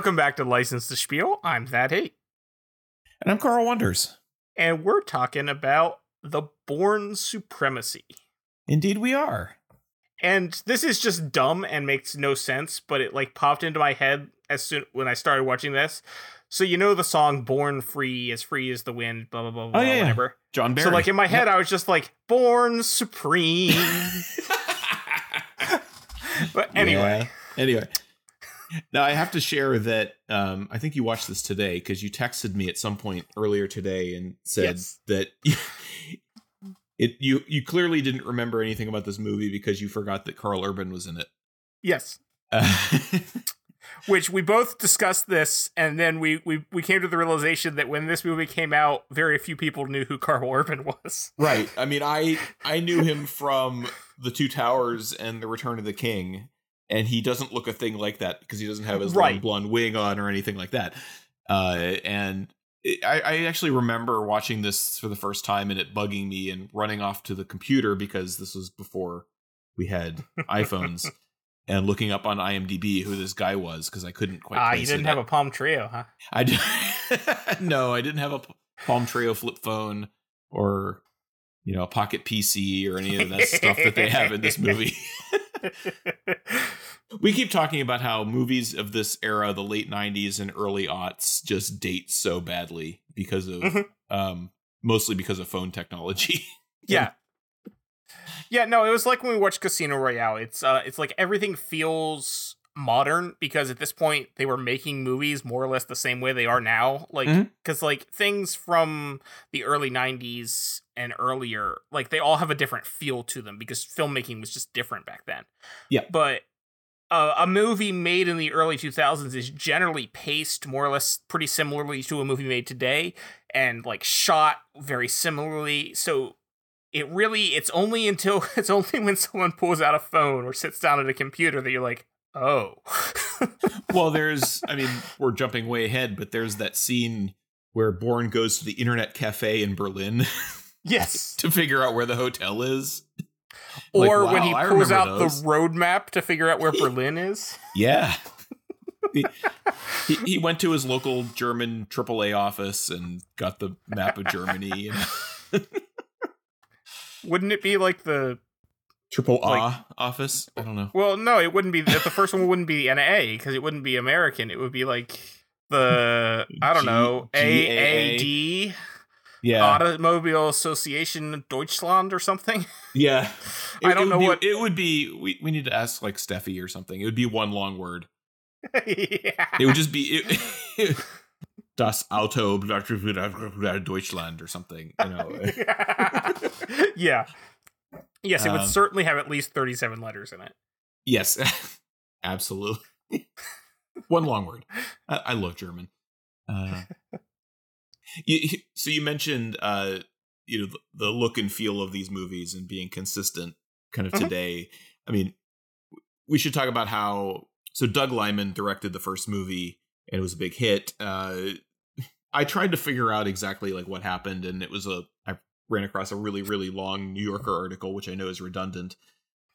Welcome back to License to Spiel. I'm Thad Hate. And I'm Carl Wonders. And we're talking about the Bourne Supremacy. Indeed, we are. And this is just dumb and makes no sense, but it like popped into my head as soon when I started watching this. So you know the song "Born Free," as free as the wind, blah blah blah, oh, blah oh, yeah, whatever. John Barry. So like in my head, yep. I was just like "Born Supreme." but anyway, yeah. anyway, now I have to share that um, I think you watched this today because you texted me at some point earlier today and said yes. that it you you clearly didn't remember anything about this movie because you forgot that Karl Urban was in it. Yes. Uh, Which we both discussed this, and then we, we we came to the realization that when this movie came out, very few people knew who Karl Urban was. Right. I mean, I I knew him from The Two Towers and The Return of the King, and he doesn't look a thing like that because he doesn't have his right. long blonde wing on or anything like that. Uh, and it, I, I actually remember watching this for the first time and it bugging me and running off to the computer because this was before we had iPhones and looking up on IMDb who this guy was because I couldn't quite. Ah, you didn't have a Palm Trio, huh? I did. no, I didn't have a Palm Trio flip phone or you know a Pocket PC or any of that stuff that they have in this movie. we keep talking about how movies of this era, the late '90s and early aughts, just date so badly because of mm-hmm. um, mostly because of phone technology. yeah. Yeah, no, it was like when we watched Casino Royale. It's uh it's like everything feels modern because at this point they were making movies more or less the same way they are now. Like because mm-hmm. like things from the early 90s and earlier like they all have a different feel to them because filmmaking was just different back then. Yeah. But uh, a movie made in the early 2000s is generally paced more or less pretty similarly to a movie made today and like shot very similarly. So it really it's only until it's only when someone pulls out a phone or sits down at a computer that you're like oh. Well there's i mean we're jumping way ahead but there's that scene where Bourne goes to the internet cafe in berlin yes. to figure out where the hotel is. Or like, wow, when he pulls out those. the road map to figure out where berlin is. Yeah. He, he, he went to his local german aaa office and got the map of germany and wouldn't it be like the triple A like, office? I don't know. Well, no, it wouldn't be. The first one wouldn't be an A because it wouldn't be American. It would be like the I don't G- know AAD. Yeah, Automobile Association Deutschland or something. Yeah, it, I don't know be, what it would be. We we need to ask like Steffi or something. It would be one long word. yeah. It would just be. It, das Auto Deutschland or something, you know. yeah. Yes, it would um, certainly have at least 37 letters in it. Yes. Absolutely. One long word. I, I love German. Uh, you, so you mentioned uh, you know the, the, look and feel of these movies and being consistent kind of mm-hmm. today. I mean, we should talk about how so Doug Liman directed the first movie and it was a big hit. Uh, I tried to figure out exactly like what happened, and it was a I ran across a really really long New Yorker article, which I know is redundant,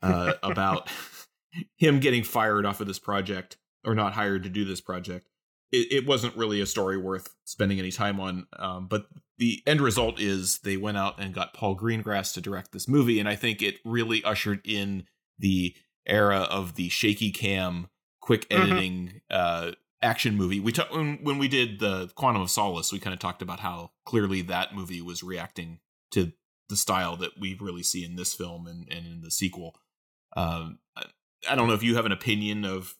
uh, about him getting fired off of this project or not hired to do this project. It, it wasn't really a story worth spending any time on, um, but the end result is they went out and got Paul Greengrass to direct this movie, and I think it really ushered in the era of the shaky cam, quick mm-hmm. editing, mm-hmm. uh, action movie. We talked when, when we did the Quantum of Solace, we kind of talked about how clearly that movie was reacting to the style that we really see in this film and, and in the sequel. Um, I, I don't know if you have an opinion of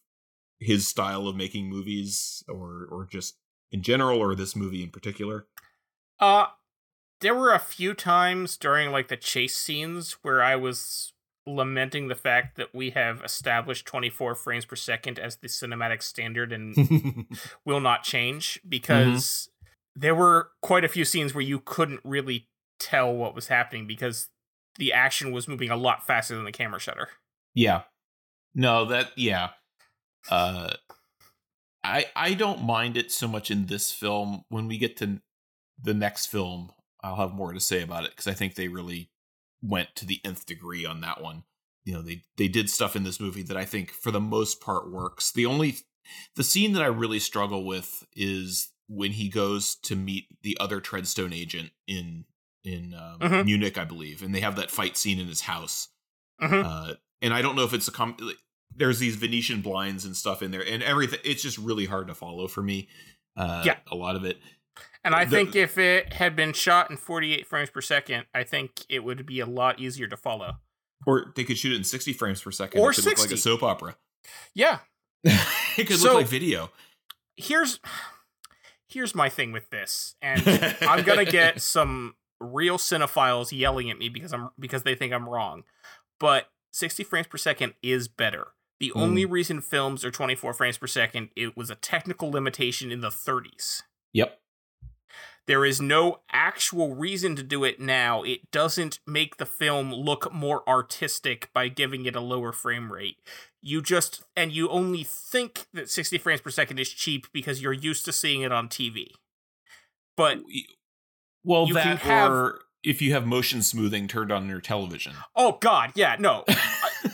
his style of making movies or or just in general or this movie in particular. Uh there were a few times during like the chase scenes where I was lamenting the fact that we have established 24 frames per second as the cinematic standard and will not change because mm-hmm. there were quite a few scenes where you couldn't really tell what was happening because the action was moving a lot faster than the camera shutter. Yeah. No, that yeah. Uh I I don't mind it so much in this film. When we get to the next film, I'll have more to say about it because I think they really went to the nth degree on that one. You know, they they did stuff in this movie that I think for the most part works. The only The scene that I really struggle with is when he goes to meet the other Treadstone agent in in um, Mhm. Munich, I believe, and they have that fight scene in his house. Mhm. Uh, and I don't know if it's a com- there's these Venetian blinds and stuff in there, and everything. It's just really hard to follow for me. Uh, Yeah. a lot of it. And I The- think if it had been shot in 48 frames per second, I think it would be a lot easier to follow. Or they could shoot it in 60 frames per second. Or it could look like a soap opera. Yeah. it could So- look like video. Here's here's my thing with this. And I'm going to get some real cinephiles yelling at me because I'm because they think I'm wrong. But 60 frames per second is better. The Mm. only reason films are 24 frames per second it was a technical limitation in the 30s. Yep. There is no actual reason to do it now. It doesn't make the film look more artistic by giving it a lower frame rate. You just, and you only think that 60 frames per second is cheap because you're used to seeing it on TV. But, Well, You that have- or if you have motion smoothing turned on your television. oh God, yeah, no.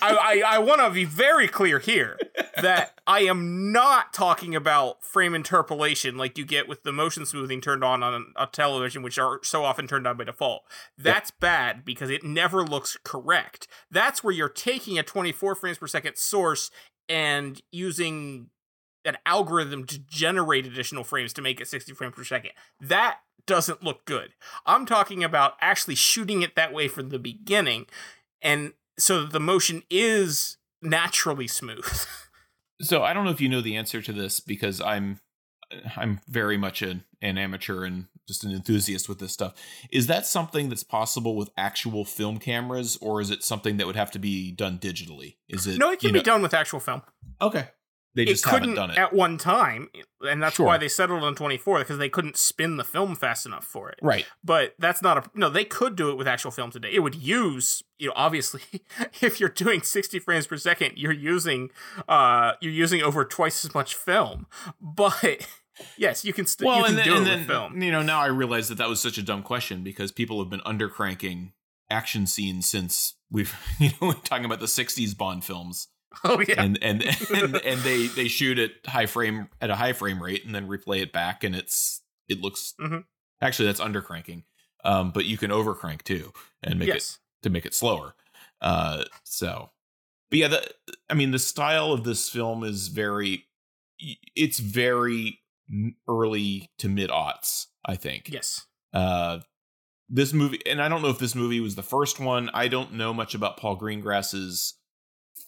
I, I, I want to be very clear here that I am not talking about frame interpolation like you get with the motion smoothing turned on on a television, which are so often turned on by default. That's bad because it never looks correct. That's where you're taking a 24 frames per second source and using an algorithm to generate additional frames to make it 60 frames per second. That doesn't look good. I'm talking about actually shooting it that way from the beginning and so that the motion is naturally smooth. So I don't know if you know the answer to this because I'm I'm very much an, an amateur and just an enthusiast with this stuff. Is that something that's possible with actual film cameras, or is it something that would have to be done digitally? Is it no, it can you be done with actual film. Okay, they just haven't couldn't done it. at one time, and that's Sure. why they settled on 24 because they couldn't spin the film fast enough for it. right. But that's not a no. They could do it with actual film today. It would use you know obviously if you're doing 60 frames per second, you're using uh you're using over twice as much film. But yes, you can still you Well, can and then, do and then film. you know now I realize that that was such a dumb question because people have been undercranking action scenes since we've you know we're talking about the 60s Bond films. Oh yeah, and and and, and they they shoot at high frame at a high frame rate and then replay it back and it's it looks Mhm. actually that's undercranking um but you can overcrank too and make it to make it slower. Uh so but yeah the i mean the style of this film is very it's very early to mid aughts i think. Yes. uh this movie and i don't know if this movie was the first one. I don't know much about paul greengrass's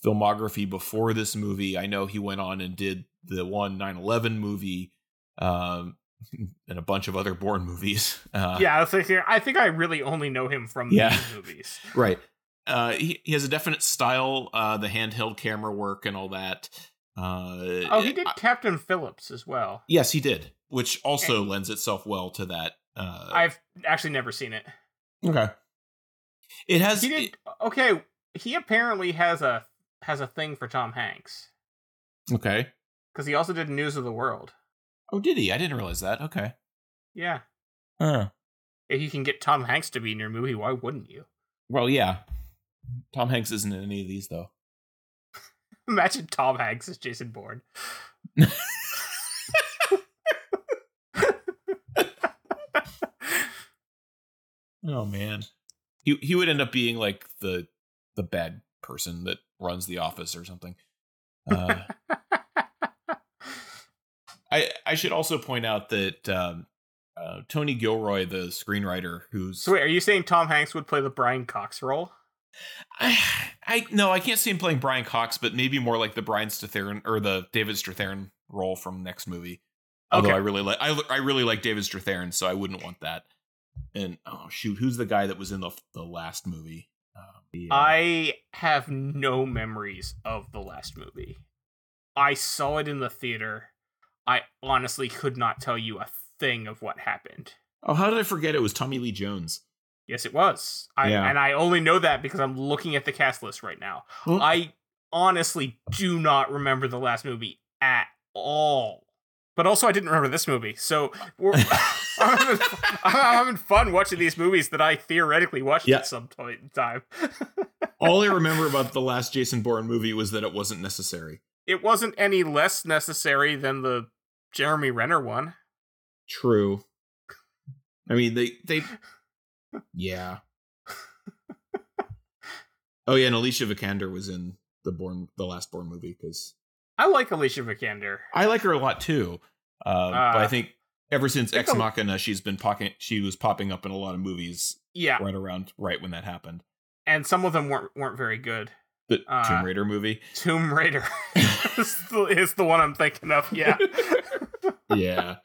filmography before this movie i know he went on and did the one 9-11 movie um and a bunch of other Bourne movies uh yeah, I was thinking. I think I really only know him from Yeah. these movies. right uh he, he has a definite style uh the handheld camera work and all that uh Oh, he did I- Captain Phillips as well. yes he did which also lends itself well to that uh I've actually never seen it. okay it has He did okay. He apparently has a has a thing for Tom Hanks okay because he also did News of the World. Oh, did he? I didn't realize that. Okay. Yeah, Huh. if you can get Tom Hanks to be in your movie, why wouldn't you? Well, yeah. Tom Hanks isn't in any of these, though. Imagine Tom Hanks as Jason Bourne. Oh man. He he would end up being like the the bad person that runs the office or something. Uh, I I should also point out that um, uh, Tony Gilroy, the screenwriter, who's so wait, are you saying Tom Hanks would play the Brian Cox role? I, I no, I can't see him playing Brian Cox, but maybe more like the Brian Strathairn or the David Strathairn role from next movie. Although Okay. I really like I, I really like David Strathairn, so I wouldn't want that. And oh shoot, who's the guy that was in the the last movie? Uh, I have no memories of the last movie. I saw it in the theater. I honestly could not tell you a thing of what happened. oh, how did I forget it was Tommy Lee Jones? Yes, it was. I, Yeah. And I only know that because I'm looking at the cast list right now. Well- I honestly do not remember the last movie at all. But also, I didn't remember this movie. So we're, I'm, having, I'm having fun watching these movies that I theoretically watched Yeah. at some point in time. All I remember about the last Jason Bourne movie was that it wasn't necessary. it wasn't any less necessary than the Jeremy Renner one. True. I mean, they they yeah. Oh yeah, and Alicia Vikander was in the Bourne the last Bourne movie because I like Alicia Vikander. I like her a lot too. Uh, uh, but I think ever since Ex Machina, she's been popping. She was popping up in a lot of movies Yeah, right around right when that happened. and some of them weren't weren't very good. The Uh, Tomb Raider movie. Tomb Raider is, the, is the one I'm thinking of. Yeah. yeah.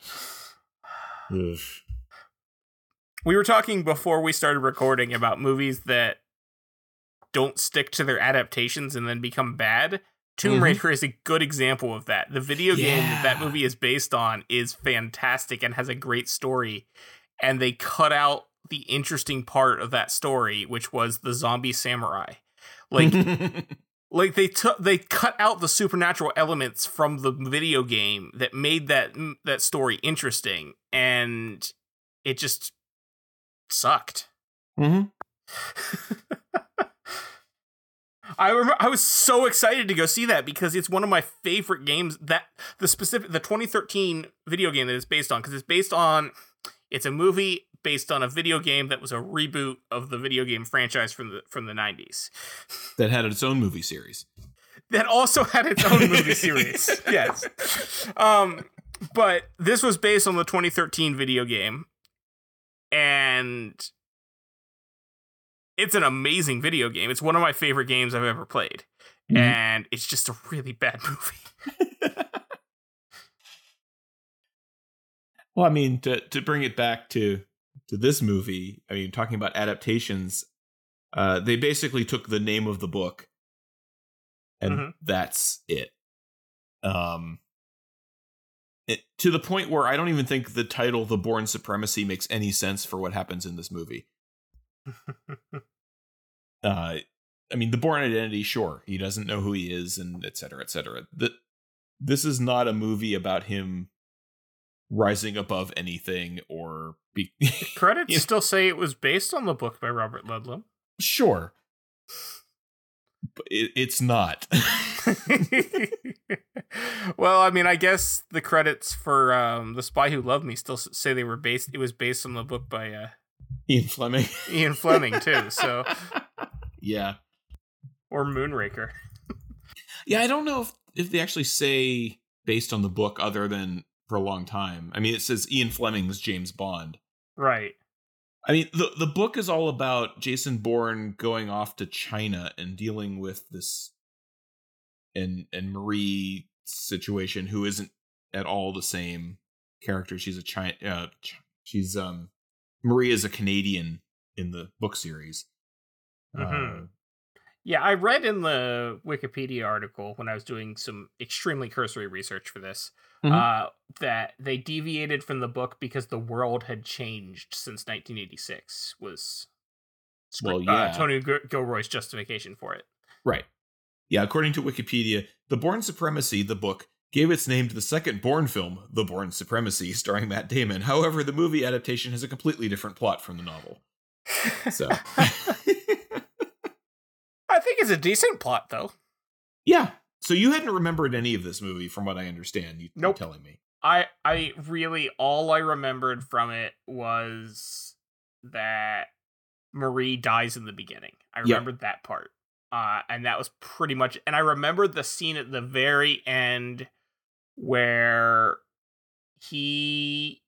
Ugh. we were talking before we started recording about movies that don't stick to their adaptations and then become bad. Tomb Mhm. Raider is a good example of that. The video game that that movie is based on is fantastic and has a great story. And they cut out the interesting part of that story, which was the zombie samurai. Like like they took they cut out the supernatural elements from the video game that made that that story interesting and it just sucked Mhm. I remember I was so excited to go see that because it's one of my favorite games that the specific the 2013 video game that it's based on because it's based on it's a movie based on a video game that was a reboot of the video game franchise from the from the 90s that had its own movie series. that also had its own movie series. Yes. Um but this was based on the 2013 video game and it's an amazing video game. It's one of my favorite games I've ever played. Mhm. And it's just a really bad movie. Well, I mean, to to bring it back to to this movie, I mean, talking about adaptations, uh, they basically took the name of the book, and Mhm. that's it. Um, it, to the point where I don't even think the title "The Bourne Supremacy" makes any sense for what happens in this movie. Uh, I mean, the Bourne Identity, sure, he doesn't know who he is, and et cetera, et cetera. The, this is not a movie about him rising above anything or be Credits Yeah. still say it was based on the book by Robert Ludlum. sure but it, it's not well, I mean, I guess the credits for um, The Spy Who Loved Me still say they were based it was based on the book by uh, ian fleming Ian Fleming too, so yeah or Moonraker. yeah i don't know if if they actually say based on the book other than for a long time i mean it says ian fleming's james bond Right. I mean, the the book is all about Jason Bourne going off to China and dealing with this and and Marie situation, who isn't at all the same character. She's a China. Uh, she's um Marie is a Canadian in the book series. Mhm. Uh, Yeah, I read in the Wikipedia article when I was doing some extremely cursory research for this Mhm. uh, that they deviated from the book because the world had changed since 1986. Was Well, uh, yeah. Tony Gilroy's justification for it. Right. Yeah, according to Wikipedia, The Bourne Supremacy, the book, gave its name to the second Bourne film, The Bourne Supremacy, starring Matt Damon. However, the movie adaptation has a completely different plot from the novel. So, I think it's a decent plot, though. yeah. So you hadn't remembered any of this movie, from what I understand. You, Nope. You're telling me. I I really all I remembered from it was that Marie dies in the beginning. I remembered that part. Uh and that was pretty much and I remember the scene at the very end where he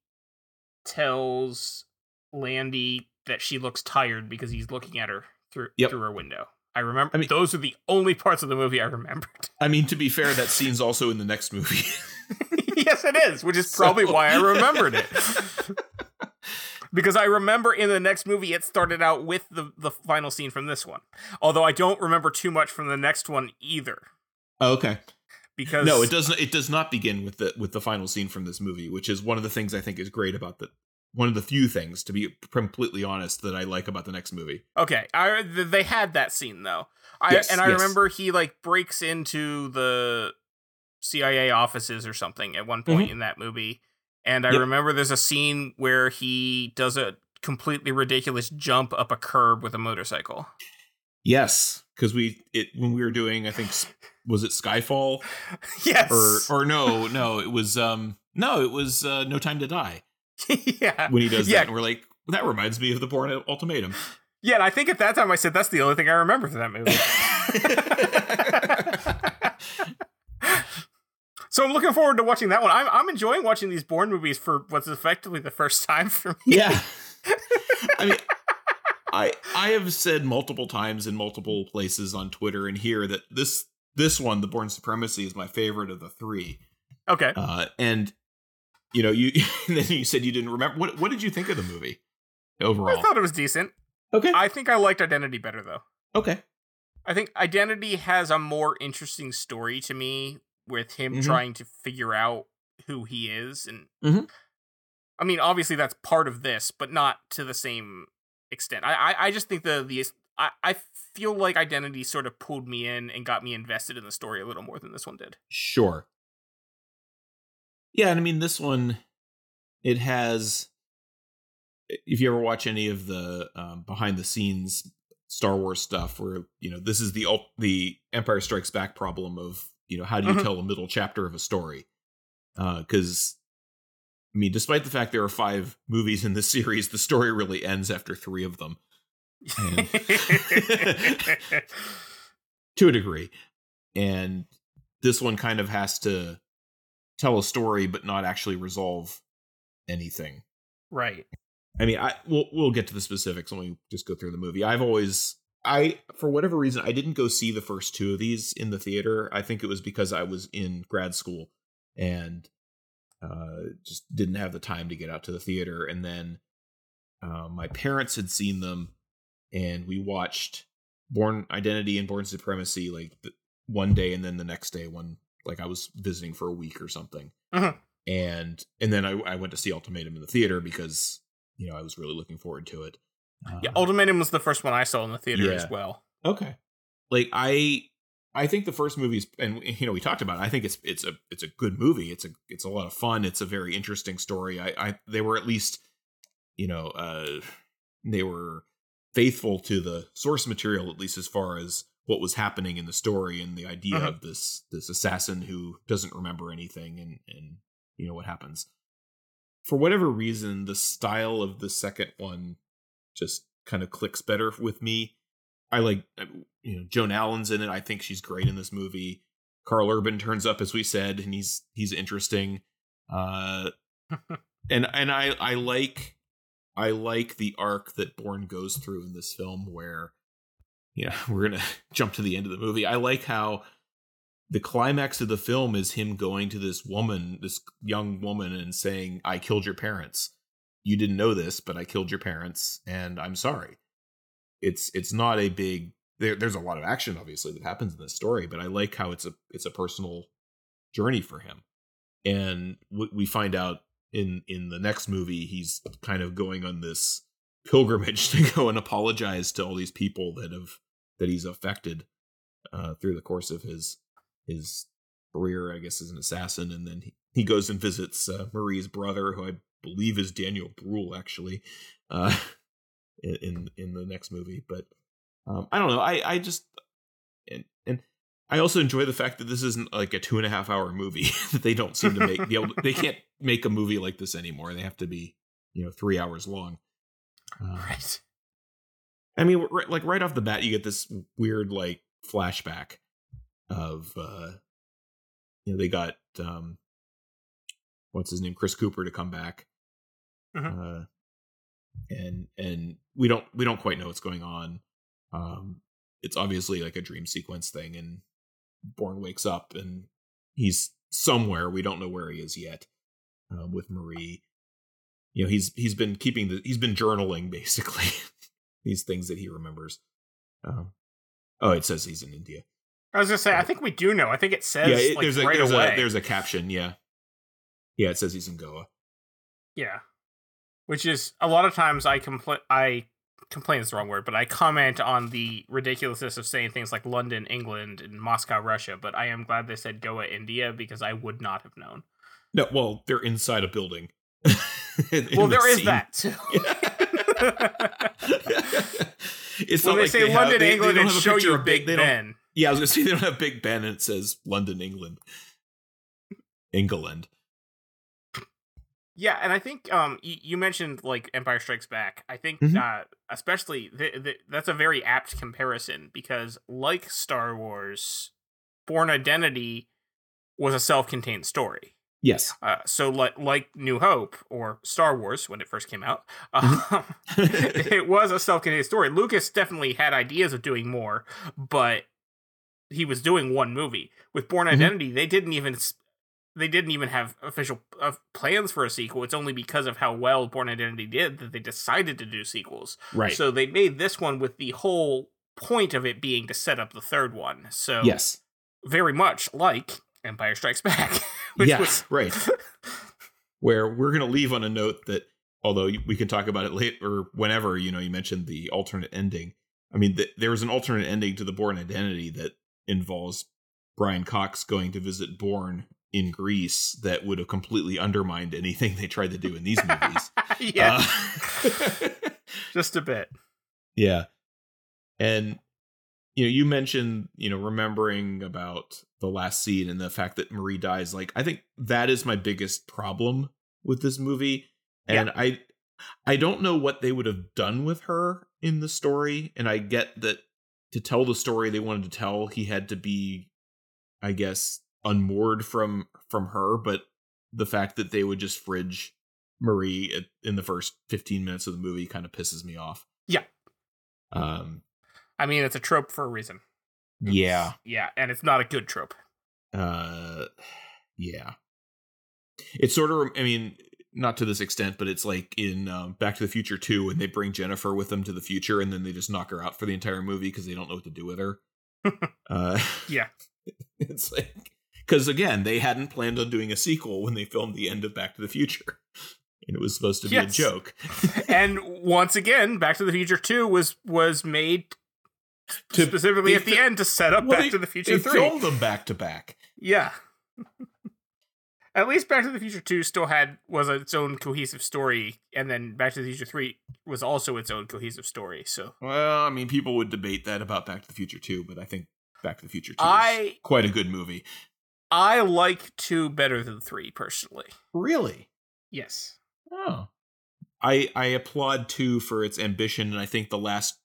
tells Landy that she looks tired because he's looking at her through Yep. through her window. I remember I mean- those are the only parts of the movie I remembered. I mean, to be fair, that scene's also in the next movie. yes, it is, which is probably So- why I remembered it. because I remember in the next movie it started out with the the final scene from this one. Although I don't remember too much from the next one either. Oh, okay. Because No, it doesn't. It does not begin with the with the final scene from this movie, which is one of the things I think is great about the one of the few things, to be completely honest, that I like about the next movie. Okay, I they had that scene though. I Yes, and I yes. remember he like breaks into the CIA offices or something at one point in that movie. And I Mm-hmm. Yep. remember there's a scene where he does a completely ridiculous jump up a curb with a motorcycle. Yes, because we it when we were doing I think was it Skyfall? yes. Or or no, no, it was um no, it was uh, No Time to Die. yeah. When he does Yeah. that, and we're like, that reminds me of the Bourne Ultimatum. Yeah, and I think at that time I said that's the only thing I remember from that movie. so I'm looking forward to watching that one. I'm I'm enjoying watching these Bourne movies for what's effectively the first time for me. yeah. I mean, I I have said multiple times in multiple places on Twitter and here that this this one, the Bourne Supremacy, is my favorite of the three. Okay. Uh, and you know, you and then you said you didn't remember. What what did you think of the movie overall? I thought it was decent. Okay, I think I liked Identity better though. okay, I think Identity has a more interesting story to me with him Mhm. trying to figure out who he is and Mhm. I mean obviously that's part of this, but not to the same extent. I I, I just think the the I, I feel like Identity sort of pulled me in and got me invested in the story a little more than this one did. sure. Yeah, and I mean this one, it has. If you ever watch any of the um, behind the scenes Star Wars stuff, where you know this is the the Empire Strikes Back problem of you know how do you Mhm. tell a middle chapter of a story? Because I mean, despite the fact there are five movies in this series, the story really ends after three of them. To a degree. And this one kind of has to tell a story but not actually resolve anything. right. I mean, I we'll we'll get to the specifics when we just go through the movie. I've always I for whatever reason I didn't go see the first two of these in the theater. I think it was because I was in grad school and uh just didn't have the time to get out to the theater and then uh, my parents had seen them and we watched Bourne Identity and Bourne Supremacy like one day and then the next day when like I was visiting for a week or something. Mhm. And and then I, I went to see Ultimatum in the theater because you know I was really looking forward to it. Yeah, Uh, Ultimatum was the first one I saw in the theater Yeah. as well. okay. Like I I think the first movie's and you know we talked about it. I think it's it's a it's a good movie. It's a it's a lot of fun. It's a very interesting story. I I they were at least you know uh they were faithful to the source material at least as far as what was happening in the story and the idea Mhm. of this this assassin who doesn't remember anything and and you know what happens. For whatever reason the style of the second one just kind of clicks better with me. I like uh, you know joan allen's in it. I think she's great in this movie. Karl Urban turns up as we said and he's he's interesting. Uh and and i i like i like the arc that bourne goes through in this film where yeah, we're gonna jump to the end of the movie. I like how the climax of the film is him going to this woman this young woman and saying i killed your parents. You didn't know this but i killed your parents and i'm sorry. It's it's not a big there, there's a lot of action obviously that happens in this story but i like how it's a it's a personal journey for him. And we find out in in the next movie he's kind of going on this pilgrimage to go and apologize to all these people that have that he's affected uh through the course of his his career i guess as an assassin. And then he, he goes and visits uh, marie's brother who i believe is daniel bruhl actually uh in in, the next movie. But um i don't know. I i just and I also enjoy the fact that this isn't like a two and a half hour movie that they don't seem to make be able to, they can't make a movie like this anymore. They have to be, you know, three hours long. Uh, Right. I mean, r- like right off the bat, you get this weird like flashback of, uh you know, they got um what's his name, Chris Cooper, to come back, uh, and and we don't we don't quite know what's going on. Um, it's obviously like a dream sequence thing, and Bourne wakes up and he's somewhere. We don't know where he is yet. Uh, with Marie, you know, he's he's been keeping the he's been journaling basically these things that he remembers. Um, oh, it says he's in India. I was gonna say, I think we do know. I think it says yeah, it- like, there's a right there's away. a there's a caption. Yeah, yeah, it says he's in Goa. Yeah. Which is a lot of times I complain I complain is the wrong word, but I comment on the ridiculousness of saying things like London, England, and Moscow, Russia, but I am glad they said Goa, India, because I would not have known. No, well, they're inside a building. In well, the there is scene. that too. it's when not they like say have- London, they- they England, don't and have a show you Big they Ben. Yeah, I was gonna say they don't have Big Ben and it says London, England. England. Yeah, and I think um you, you mentioned like Empire Strikes Back. I think Mhm. uh especially th- th- that's a very apt comparison because like Star Wars, Bourne Identity was a self-contained story. Yes. Uh, so like like New Hope or Star Wars when it first came out, Mm-hmm. um, it was a self-contained story. Lucas definitely had ideas of doing more, but he was doing one movie. With Bourne Mhm. Identity, they didn't even they didn't even have official uh, plans for a sequel. It's only because of how well Bourne Identity did that they decided to do sequels. right. So they made this one with the whole point of it being to set up the third one. So yes. very much like Empire Strikes Back, which yeah. was Right. Where we're gonna leave on a note that, although we can talk about it later or whenever, you know, you mentioned the alternate ending. I mean, th- there was an alternate ending to the Bourne Identity that involves Brian Cox going to visit Bourne in Greece that would have completely undermined anything they tried to do in these movies. yeah, Uh, just a bit. yeah. And you know, you mentioned, you know, remembering about the last scene and the fact that Marie dies. Like, I think that is my biggest problem with this movie. And I I don't know what they would have done with her in the story. And I get that to tell the story they wanted to tell, he had to be, I guess, unmoored from from her. But the fact that they would just fridge Marie at- in the first 15 minutes of the movie kind of pisses me off. Yeah. Um I mean, it's a trope for a reason. yeah. Yeah, and it's not a good trope. Uh yeah. It's sort of I mean, not to this extent, but it's like in um, Back to the Future 2 when they bring Jennifer with them to the future and then they just knock her out for the entire movie because they don't know what to do with her. uh Yeah. It's like because again, they hadn't planned on doing a sequel when they filmed the end of Back to the Future. And it was supposed to be Yes. a joke. and once again, Back to the Future Two was was made To- specifically at the end to set up Well, Back they- to the Future They Three. filmed them back to back. Yeah. At least Back to the Future 2 still had was its own cohesive story, and then Back to the Future 3 was also its own cohesive story. So Well, I mean, people would debate that about Back to the Future 2, but I think Back to the Future 2 is I quite a good movie. I like 2 better than 3 personally. Really? Yes. Oh. I I applaud 2 for its ambition, and I think the last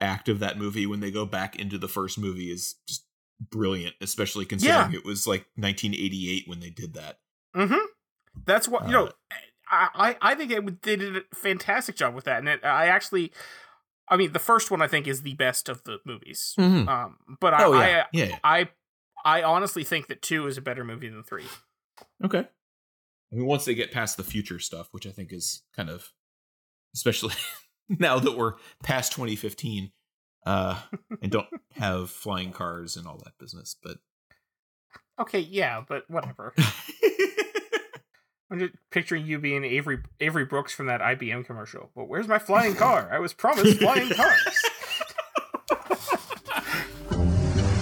act of that movie when they go back into the first movie is just brilliant, especially considering it was like 1988 when they did that. Mm-hmm. That's what, you know, Uh, I I I think it, they did a fantastic job with that and it, I actually I mean, the first one I think is the best of the movies. Mm-hmm. Um but I, Oh, I yeah. yeah. I I honestly think that 2 is a better movie than 3. Okay. I mean, once they get past the future stuff, which I think is kind of, especially now that we're past 2015, uh, and don't have flying cars and all that business, but Okay, yeah, but whatever. I'm just picturing you being Avery Avery Brooks from that IBM commercial. But where's my flying car? I was promised flying cars.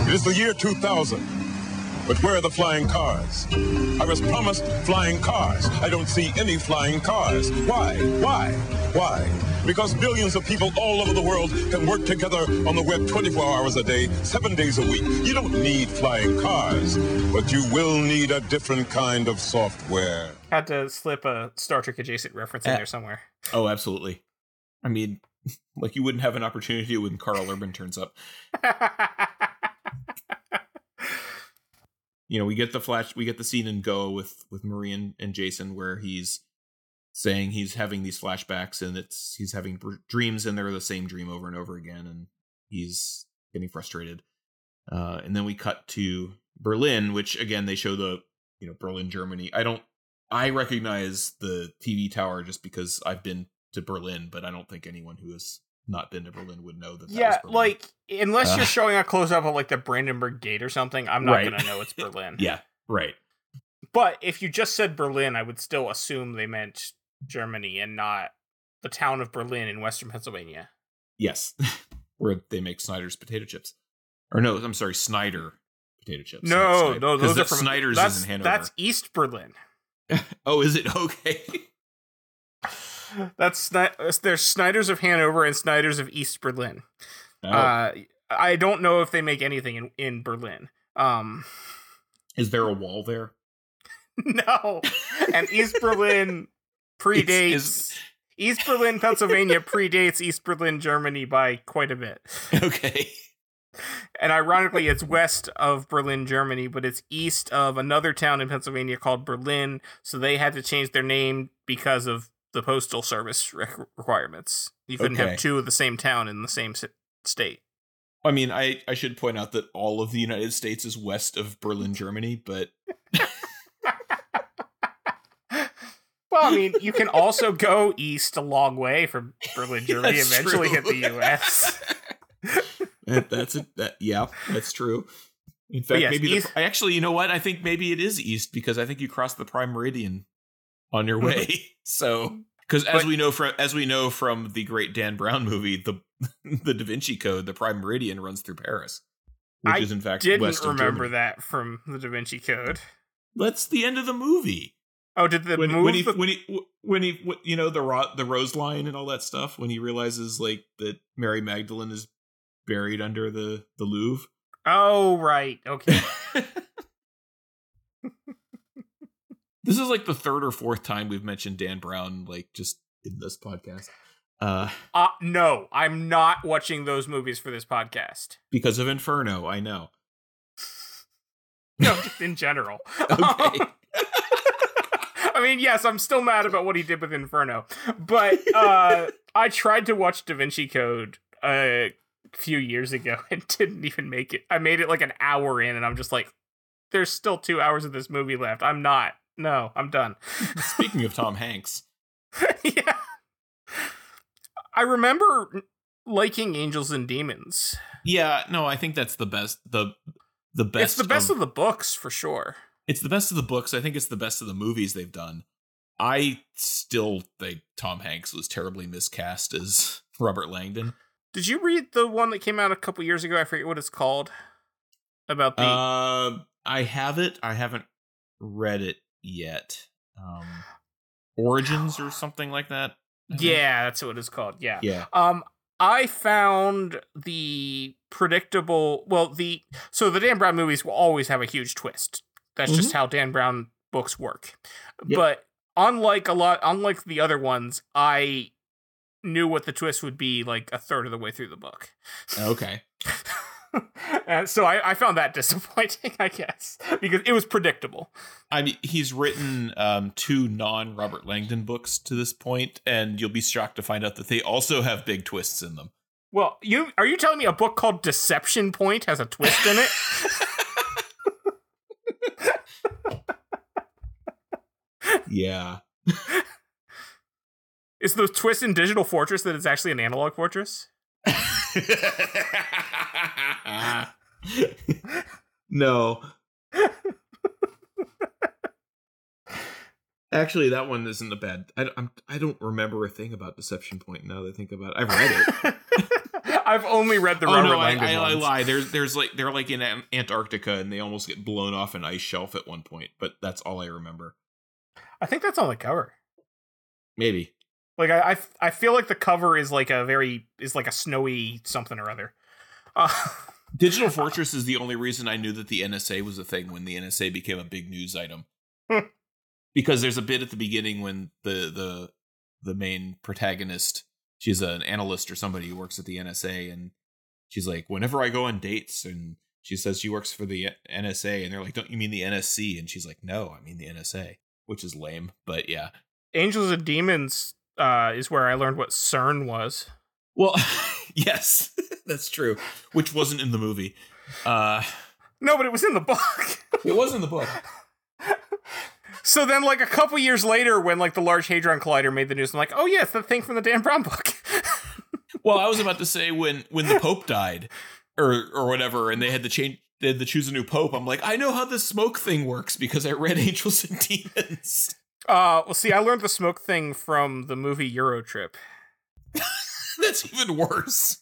It is the year 2000. But where are the flying cars? I was promised flying cars. I don't see any flying cars. Why? Why? Why? Because billions of people all over the world can work together on the web 24 hours a day, seven days a week. You don't need flying cars, but you will need a different kind of software. Had to slip a Star Trek adjacent reference in Uh, there somewhere. oh, absolutely. I mean, like you wouldn't have an opportunity when Karl Urban turns up. You know, we get the flash, we get the scene in Goa with with Marie and, and Jason where he's saying he's having these flashbacks and it's he's having dr- dreams and they're the same dream over and over again and he's getting frustrated. Uh, and then we cut to Berlin, which again they show the you know Berlin, Germany. I don't I recognize the TV tower just because I've been to Berlin, but I don't think anyone who has not been to Berlin would know that. that yeah, like unless Uh. you're showing a close up of like the Brandenburg Gate or something, I'm not Right. gonna know it's Berlin. yeah, right. But if you just said Berlin, I would still assume they meant Germany and not the town of Berlin in Western Pennsylvania. Yes, where they make Snyder's potato chips, or no, I'm sorry, Snyder potato chips. No, Snyder. no, those are from Snyder's that's, is in Hanover. That's East Berlin. oh, is it okay? That's Sni- there's Snyder's of Hanover and Snyder's of East Berlin. Oh, Uh, I don't know if they make anything in, in Berlin. Um, Is there a wall there? no, and East Berlin predates Is- East Berlin, Pennsylvania predates East Berlin, Germany by quite a bit. okay. And ironically, it's west of Berlin, Germany, but it's east of another town in Pennsylvania called Berlin. So they had to change their name because of the postal service re- requirements. You couldn't Okay. have two of the same town in the same state. I mean, I, I should point out that all of the United States is west of Berlin, Germany, but Well, I mean, you can also go east a long way from Berlin, Germany, eventually true. hit the U.S. That's it. That, yeah, that's true. In fact, yes, maybe the, I actually, you know what? I think maybe it is east because I think you cross the prime meridian on your way. so, mm-hmm. because as But- we know from as we know from the great Dan Brown movie, the the Da Vinci Code, the prime meridian runs through Paris, which I is in fact Didn't west remember that from the Da Vinci Code. That's the end of the movie. Oh, did the when, move? when he the- when he when he wh- you know the ro- the rose line and all that stuff when he realizes like that Mary Magdalene is buried under the the Louvre. oh, right. Okay. this is like the third or fourth time we've mentioned Dan Brown like just in this podcast. Uh Uh, no, I'm not watching those movies for this podcast. because of Inferno, I know. No, just in general. Okay. I mean, yes, I'm still mad about what he did with Inferno, but uh, I tried to watch Da Vinci Code a few years ago and didn't even make it. I made it like an hour in, and I'm just like, there's still two hours of this movie left. I'm not. No, I'm done. Speaking of Tom Hanks, yeah. I remember liking Angels and Demons. yeah, no, I think that's the best the the best it's the best of, the books for sure. it's the best of the books. I think it's the best of the movies they've done. I still think Tom Hanks was terribly miscast as Robert Langdon. Did you read the one that came out a couple years ago? I forget what it's called. About the Uh, I have it. I haven't read it yet. Um, Origins or something like that. I think. Yeah, that's what it's called. Yeah. Yeah. Um I found the predictable well the so the Dan Brown movies will always have a huge twist. That's just how Dan Brown books work. Yep. But unlike a lot unlike the other ones, I knew what the twist would be like a third of the way through the book. Okay. and so I, I found that disappointing, I guess, because it was predictable. I mean, he's written um, two non Robert Langdon books to this point, and you'll be shocked to find out that they also have big twists in them. Well, you are you telling me a book called Deception Point has a twist in it? Yeah. Is the twist in Digital Fortress that it's actually an analog fortress? no. Actually, that one isn't a bad. I, I'm, I don't remember a thing about Deception Point now that I think about it. I've read it. I've only read the oh no, I, I, I lie. There's there's like they're like in Antarctica and they almost get blown off an ice shelf at one point, but that's all I remember. I think that's on the cover. Maybe. Like I, I, I feel like the cover is like a very is like a snowy something or other. Uh, Digital Fortress is the only reason I knew that the NSA was a thing when the NSA became a big news item. Hmm. because there's a bit at the beginning when the the the main protagonist, she's an analyst or somebody who works at the NSA, and she's like, whenever I go on dates, and she says she works for the NSA, and they're like, don't you mean the NSC? And she's like, no, I mean the NSA, which is lame, but yeah. Angels and Demons uh, is where I learned what CERN was. Well, yes, that's true. Which wasn't in the movie. Uh, No, but it was in the book. it was in the book. so then, like a couple years later, when like the Large Hadron Collider made the news, I'm like, oh yeah, it's the thing from the Dan Brown book. Well, I was about to say when when the Pope died, or or whatever, and they had to change, they had to choose a new Pope. I'm like, I know how the smoke thing works because I read Angels and Demons. Uh, well, see, I learned the smoke thing from the movie Euro Trip. That's even worse.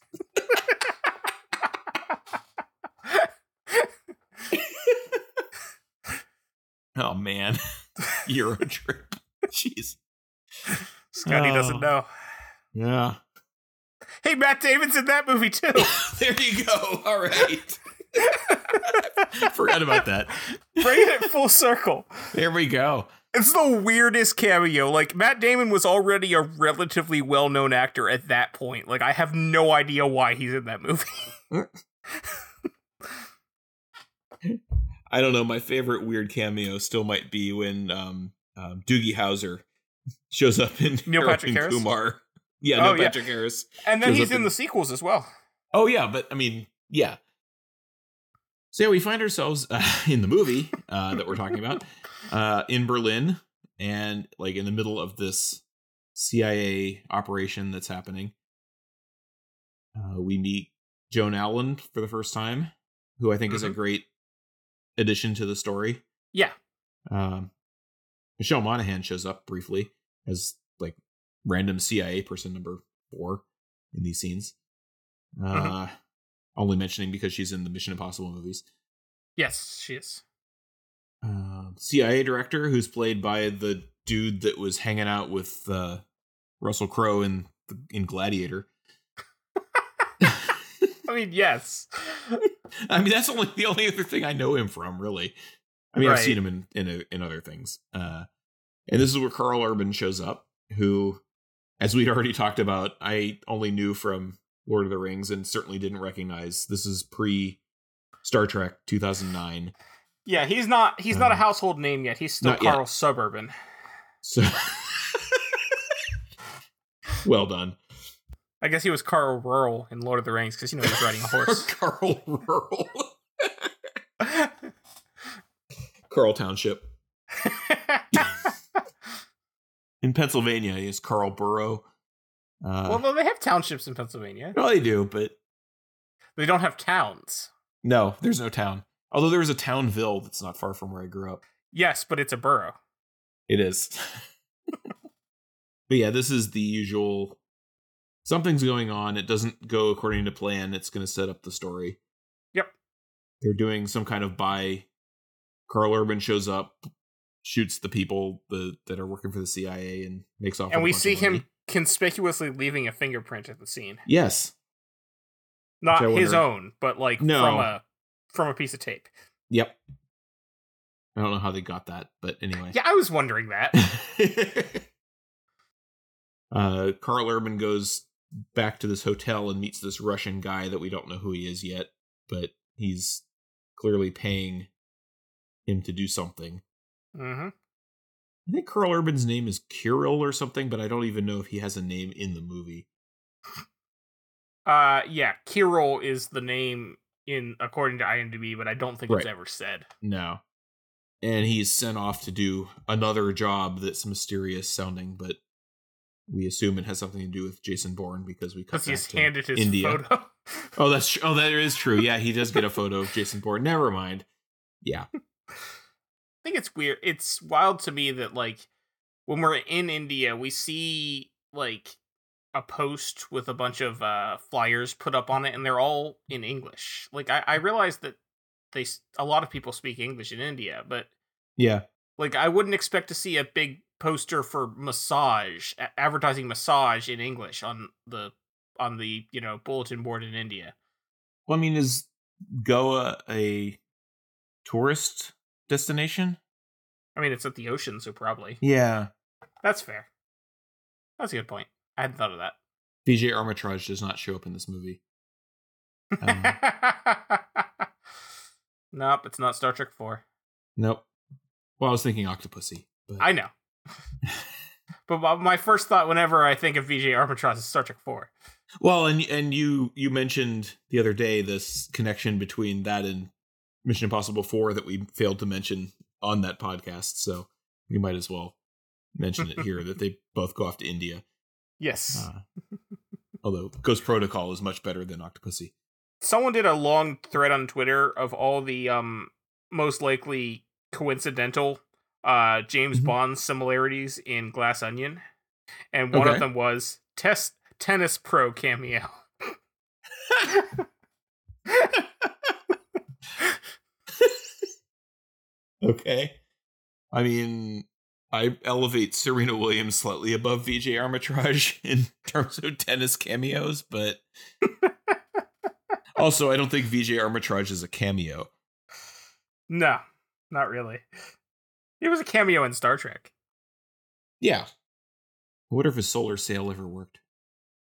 oh man, Euro trip. Jeez. Scotty Oh. doesn't know. Yeah. Hey, Matt Damon's in that movie too. there you go. All right. Forgot about that. Bring it full circle. There we go. It's the weirdest cameo. Like Matt Damon was already a relatively well-known actor at that point. Like I have no idea why he's in that movie. I don't know. My favorite weird cameo still might be when um, um, Doogie Howser shows up in Neil Patrick Harris? Kumar. Yeah, Oh, Neil yeah. Patrick Harris. And then he's in in- the sequels as well. Oh yeah, but I mean, yeah. So yeah, we find ourselves uh, in the movie uh, that we're talking about uh, in Berlin, and like in the middle of this CIA operation that's happening. Uh, we meet Joan Allen for the first time, who I think is a Mhm. great addition to the story. Yeah. Um, Michelle Monaghan shows up briefly as like random CIA person number four in these scenes. Uh, Only mentioning because she's in the Mission Impossible movies. Yes, she is. Uh, CIA director who's played by the dude that was hanging out with uh, Russell Crowe in in Gladiator. I mean, yes. I mean, that's only the only other thing I know him from, really. I mean, I've seen him in in, in other things. Uh, and this is where Karl Urban shows up, who, as we'd already talked about, I only knew from Lord of the Rings, and certainly didn't recognize. This is pre Star Trek 2009. Yeah, he's not he's not a Uh, household name yet. He's still not yet. Karl Suburban. So, well done, I guess he was Karl Rural in Lord of the Rings because you know he was riding a horse. Karl Rural, Carl Township in Pennsylvania. He is Carl Burrow. Uh, well, they have townships in Pennsylvania. Well, they do, but They don't have towns. no, there's no town. Although there is a townville that's not far from where I grew up. Yes, but it's a borough. It is. but yeah, this is the usual. Something's going on. It doesn't go according to plan. It's going to set up the story. Yep. They're doing some kind of buy. Karl Urban shows up, shoots the people the, that are working for the CIA, and makes off. and we see him conspicuously leaving a fingerprint at the scene. Yes. Not his own, but like No. from a from a piece of tape. Yep. I don't know how they got that, but anyway. Yeah, I was wondering that. uh, Karl Urban goes back to this hotel and meets this Russian guy that we don't know who he is yet, but he's clearly paying him to do something. hmm I think Karl Urban's name is Kirill or something, but I don't even know if he has a name in the movie. Uh, yeah, Kirill is the name in according to IMDb, but I don't think it's ever said. No. And he's sent off to do another job that's mysterious sounding, but we assume it has something to do with Jason Bourne because we cut he's handed his India. photo. Oh, that's tr- oh, that is true. Yeah, he does get a photo of Jason Bourne. Never mind. Yeah, I think it's weird. It's wild to me that like when we're in India, we see like a post with a bunch of uh flyers put up on it, and they're all in English. Like I, I realize that they a lot of people speak English in India, but yeah, like I wouldn't expect to see a big poster for massage advertising massage in English on the on the you know bulletin board in India. Well, I mean, is Goa a tourist destination? I mean, it's at the ocean, so probably Yeah. that's fair. That's a good point. I hadn't thought of that. Vijay Amritraj does not show up in this movie. Um, nope, it's not Star Trek 4. nope. Well, I was thinking Octopussy. But I know. but my- first thought whenever I think of Vijay Amritraj is Star Trek 4. well, and and you you mentioned the other day this connection between that and Mission Impossible Four that we failed to mention on that podcast. So we might as well mention it here that they both go off to India. Yes. Uh, although Ghost Protocol is much better than Octopussy. Someone did a long thread on Twitter of all the um most likely coincidental uh James Mhm. Bond similarities in Glass Onion. And one of them was test tennis pro cameo. Okay. I mean, I elevate Serena Williams slightly above Vijay Amritraj in terms of tennis cameos, but also I don't think Vijay Amritraj is a cameo. No, not really. It was a cameo in Star Trek. Yeah. I wonder if a solar sail ever worked.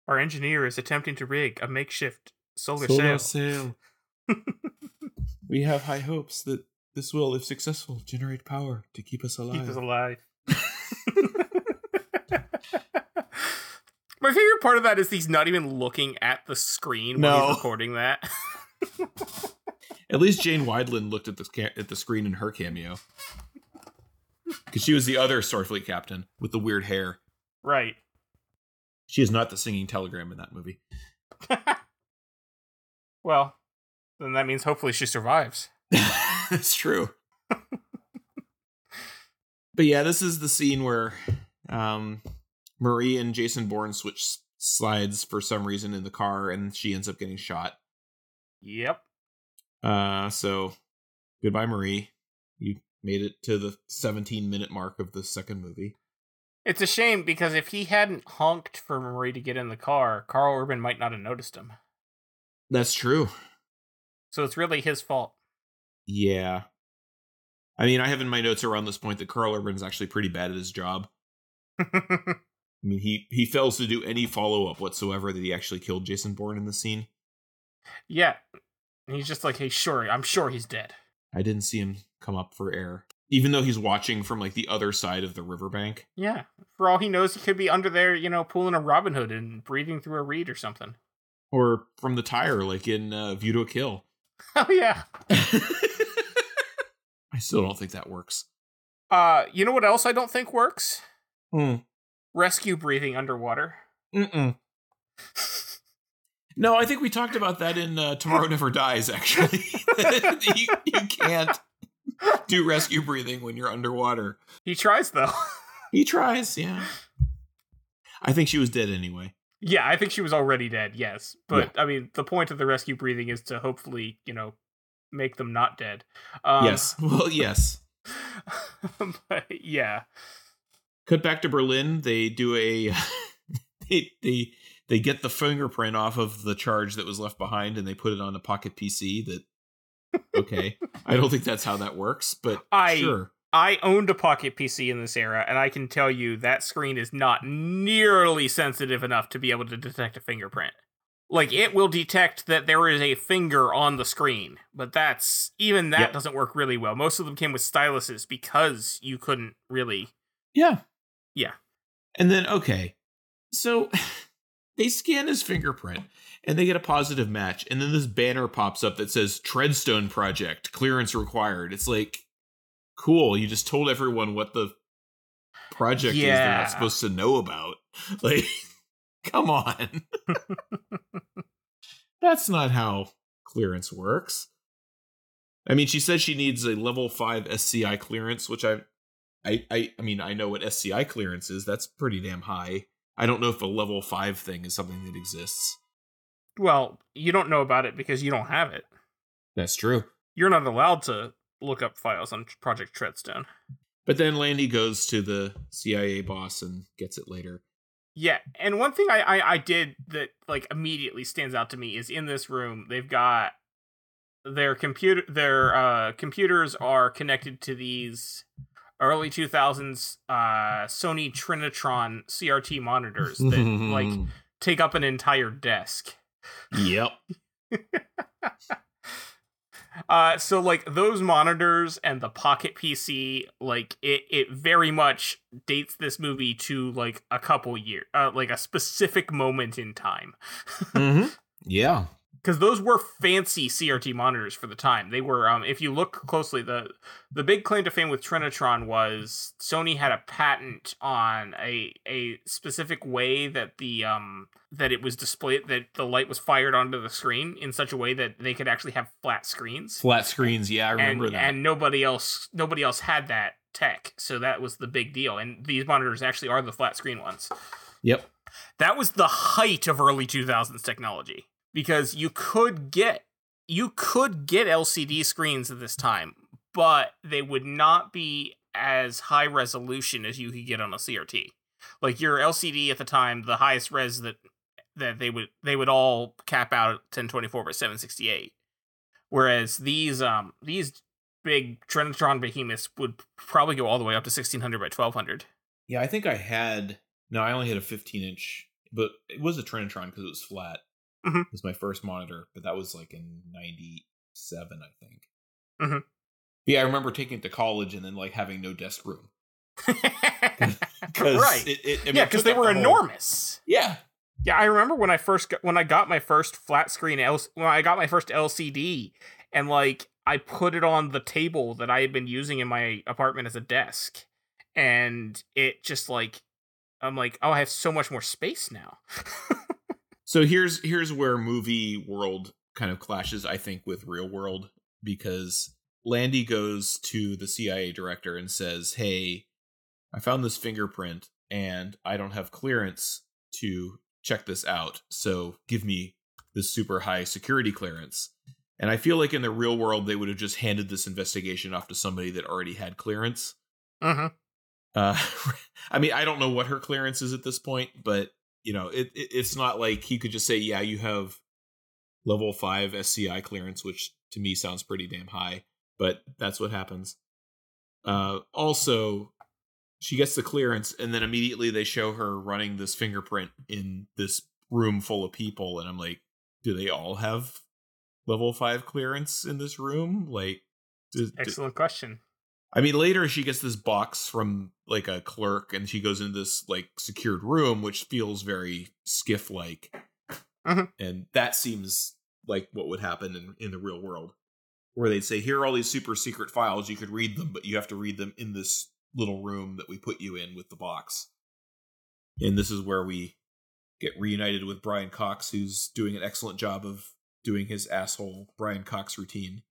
Our engineer is attempting to rig a makeshift solar, Solar sail. sail. we have high hopes that this will, if successful, generate power to keep us alive. Keep us alive. My favorite part of that is he's not even looking at the screen when he's recording that. At least Jane Wideland looked at the ca- at the screen in her cameo. Because she was the other Starfleet captain with the weird hair. right. She is not the singing telegram in that movie. well, then that means hopefully she survives. That's true. But yeah, this is the scene where um, Marie and Jason Bourne switch slides for some reason in the car, and she ends up getting shot. Yep. Uh, so goodbye, Marie. You made it to the 17 minute mark of the second movie. It's a shame because if he hadn't honked for Marie to get in the car, Karl Urban might not have noticed him. That's true. So it's really his fault. Yeah. I mean, I have in my notes around this point that Karl Urban's actually pretty bad at his job. I mean, he he fails to do any follow up whatsoever that he actually killed Jason Bourne in the scene. yeah. And he's just like, hey, sure, I'm sure he's dead. I didn't see him come up for air, even though he's watching from like the other side of the riverbank. Yeah. For all he knows, he could be under there, you know, pulling a Robin Hood and breathing through a reed or something. Or from the tire, like in uh, View to a Kill. Oh, yeah. I still don't think that works. Uh, you know what else I don't think works? Hmm. Rescue breathing underwater. Mm-mm. No, I think we talked about that in uh, Tomorrow Never Dies, actually. you, you can't do rescue breathing when you're underwater. He tries, though. He tries, yeah. I think she was dead anyway. yeah, I think she was already dead, yes. But, I mean, the point of the rescue breathing is to hopefully, you know, make them not dead. Um, yes. Well, yes. but, yeah. Cut back to Berlin. They do a. they, they they get the fingerprint off of the charge that was left behind, and they put it on a pocket PC. That okay. I don't think that's how that works, but I- sure. I owned a Pocket PC in this era, and I can tell you that screen is not nearly sensitive enough to be able to detect a fingerprint. Like, it will detect that there is a finger on the screen, but that's even that Yep. doesn't work really well. Most of them came with styluses because you couldn't really. Yeah. Yeah. And then okay. So they scan his fingerprint and they get a positive match. And then this banner pops up that says Treadstone Project, clearance required. It's like, cool. You just told everyone what the project is they're not supposed to know about. Like, come on. That's not how clearance works. I mean, she says she needs a level five SCI clearance, which I I, I I mean I know what SCI clearance is. That's pretty damn high. I don't know if a level five thing is something that exists. Well, you don't know about it because you don't have it. That's true. You're not allowed to look up files on Project Treadstone. But then Landy goes to the CIA boss and gets it later. Yeah, and one thing I, I I did that like immediately stands out to me is in this room they've got their computer their uh computers are connected to these early 2000s uh Sony Trinitron CRT monitors that like take up an entire desk. yep. Uh so like those monitors and the pocket PC like it it very much dates this movie to like a couple years uh like a specific moment in time. mm-hmm. Yeah. Because those were fancy CRT monitors for the time. They were, um, if you look closely, the the big claim to fame with Trinitron was Sony had a patent on a a specific way that the um that it was displayed that the light was fired onto the screen in such a way that they could actually have flat screens. Flat screens. Yeah, I remember and, that. and nobody else nobody else had that tech, so that was the big deal. And these monitors actually are the flat screen ones. yep. That was the height of early 2000s technology because you could get you could get LCD screens at this time, but they would not be as high resolution as you could get on a CRT. Like your LCD at the time, the highest res that that they would they would all cap out at 1024 by 768. Whereas these um these big Trinitron behemoths would probably go all the way up to 1600 by 1200. Yeah, I think I had no, I only had a 15 inch, but it was a Trinitron because it was flat. Mhm. It was my first monitor, but that was like in '97, I think. Mhm. Yeah, I remember taking it to college and then like having no desk room. right. It, it, I mean, yeah, because they were the whole- enormous. Yeah, Yeah, I remember when I first got, when I got my first flat screen L when I got my first LCD and like I put it on the table that I had been using in my apartment as a desk and it just like I'm like, "Oh, I have so much more space now." So here's here's where movie world kind of clashes, I think, with real world because Landy goes to the CIA director and says, "Hey, I found this fingerprint and I don't have clearance to check this out. So give me this super high security clearance." And I feel like in the real world they would have just handed this investigation off to somebody that already had clearance. mhm. Uh, I mean, I don't know what her clearance is at this point, but you know, it, it it's not like he could just say, "Yeah, you have level five SCI clearance," which to me sounds pretty damn high. But that's what happens. Uh, also, she gets the clearance, and then immediately they show her running this fingerprint in this room full of people, and I'm like, do they all have level five clearance in this room? Like, does, do- Excellent question. I mean, later she gets this box from like a clerk, and she goes into this like secured room, which feels very SCIF like, Mhm. and that seems like what would happen in in the real world, where they'd say, "Here are all these super secret files. You could read them, but you have to read them in this little room that we put you in with the box." And this is where we get reunited with Brian Cox, who's doing an excellent job of doing his asshole Brian Cox routine.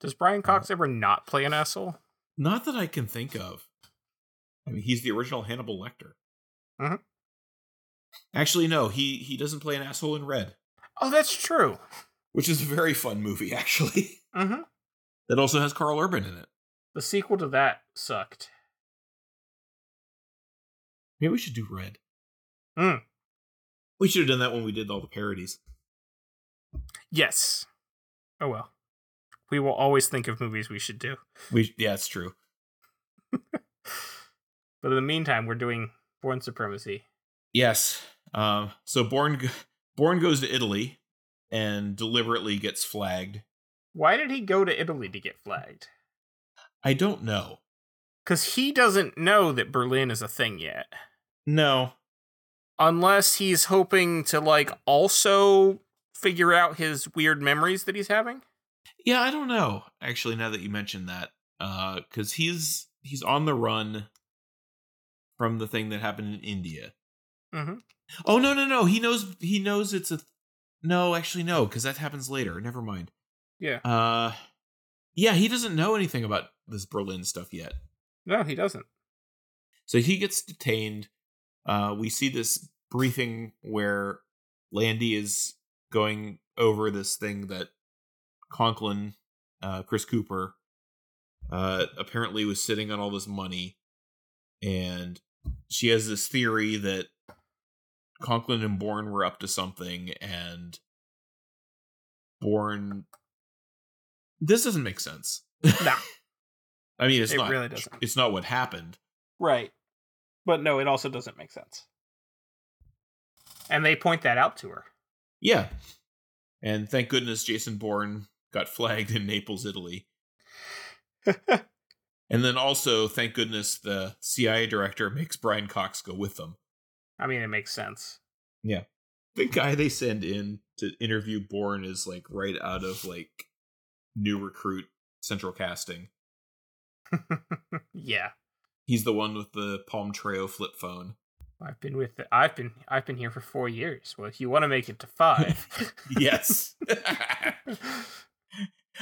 Does Brian Cox ever not play an asshole? Not that I can think of. I mean, he's the original Hannibal Lecter. Mhm. Actually, no, he he doesn't play an asshole in Red, Oh, that's true. which is a very fun movie, actually. hmm that also has Karl Urban in it. The sequel to that sucked. Maybe we should do Red. Mm. We should have done that when we did all the parodies. Yes. Oh well. We will always think of movies we should do. We yeah, it's true. But in the meantime, we're doing Bourne Supremacy. Yes. Um. So Bourne Bourne goes to Italy and deliberately gets flagged. Why did he go to Italy to get flagged? I don't know. Because he doesn't know that Berlin is a thing yet. No. Unless he's hoping to, like, also figure out his weird memories that he's having. Yeah, I don't know. Actually, now that you mentioned that, uh, because he's he's on the run from the thing that happened in India. Mm-hmm. Oh no, no, no. He knows. He knows it's a. No, actually, no, because that happens later. Never mind. Yeah. Uh, yeah, he doesn't know anything about this Berlin stuff yet. No, he doesn't. So he gets detained. Uh, we see this briefing where Landy is going over this thing that Conklin, uh, Chris Cooper, uh, apparently was sitting on all this money, and she has this theory that Conklin and Bourne were up to something, and Bourne. This doesn't make sense. No. I mean, it's It not. really doesn't. It's not what happened. Right. But no, it also doesn't make sense. And they point that out to her. Yeah. And thank goodness Jason Bourne got flagged in Naples, Italy. And then also, thank goodness the CIA director makes Brian Cox go with them. I mean, it makes sense. Yeah. The guy they send in to interview Bourne is like right out of like new recruit central casting. yeah. He's the one with the Palm Treo flip phone. I've been with the, I've been I've been here for 4 years. Well, if you want to make it to 5. yes.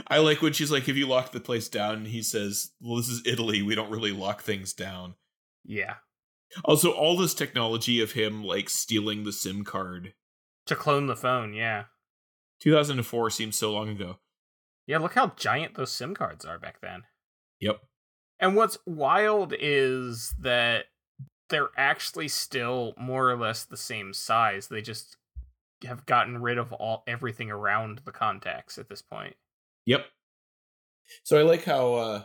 I like when she's like, "Have you locked the place down?" And he says, "Well, this is Italy. We don't really lock things down." yeah. Also, all this technology of him like stealing the SIM card. To clone the phone, yeah. 2004 seems so long ago. Yeah, look how giant those SIM cards are back then. Yep. And what's wild is that they're actually still more or less the same size. They just have gotten rid of all everything around the contacts at this point. Yep. So I like how uh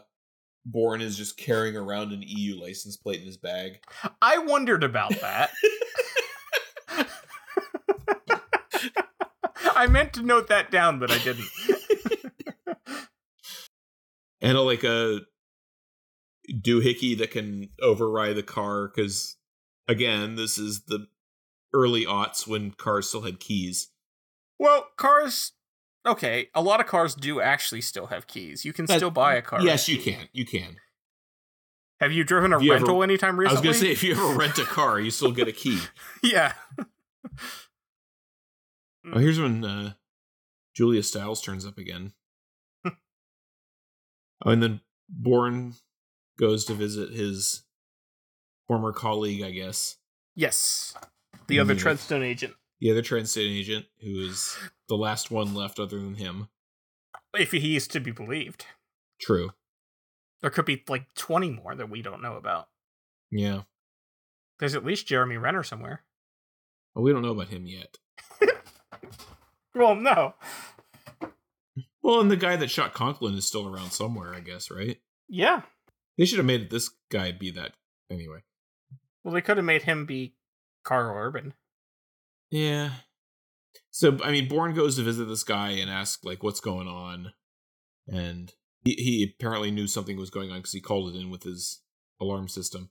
Bourne is just carrying around an EU license plate in his bag. I wondered about that. I meant to note that down, but I didn't. and a, like a doohickey that can override the car because again this is the early aughts when cars still had keys Well, cars. Okay, a lot of cars do actually still have keys. You can That- still buy a car. yes you key. can you can Have you driven a you ever- rental anytime recently? i was recently? gonna say if you ever rent a car you still get a key yeah. oh here's when uh julia stiles turns up again oh and then Bourne goes to visit his former colleague i guess Yes. The other Yeah. Treadstone agent. the other transit agent who is the last one left other than him If he is to be believed. true There could be like 20 more that we don't know about. yeah There's at least Jeremy Renner somewhere. well, we don't know about him yet Well, no. Well, and the guy that shot Conklin is still around somewhere, I guess, right? Yeah. They should have made this guy be that anyway. Well, they could have made him be Karl Urban. Yeah. So I mean, Bourne goes to visit this guy and ask like, "What's going on?" And he, he apparently knew something was going on because he called it in with his alarm system.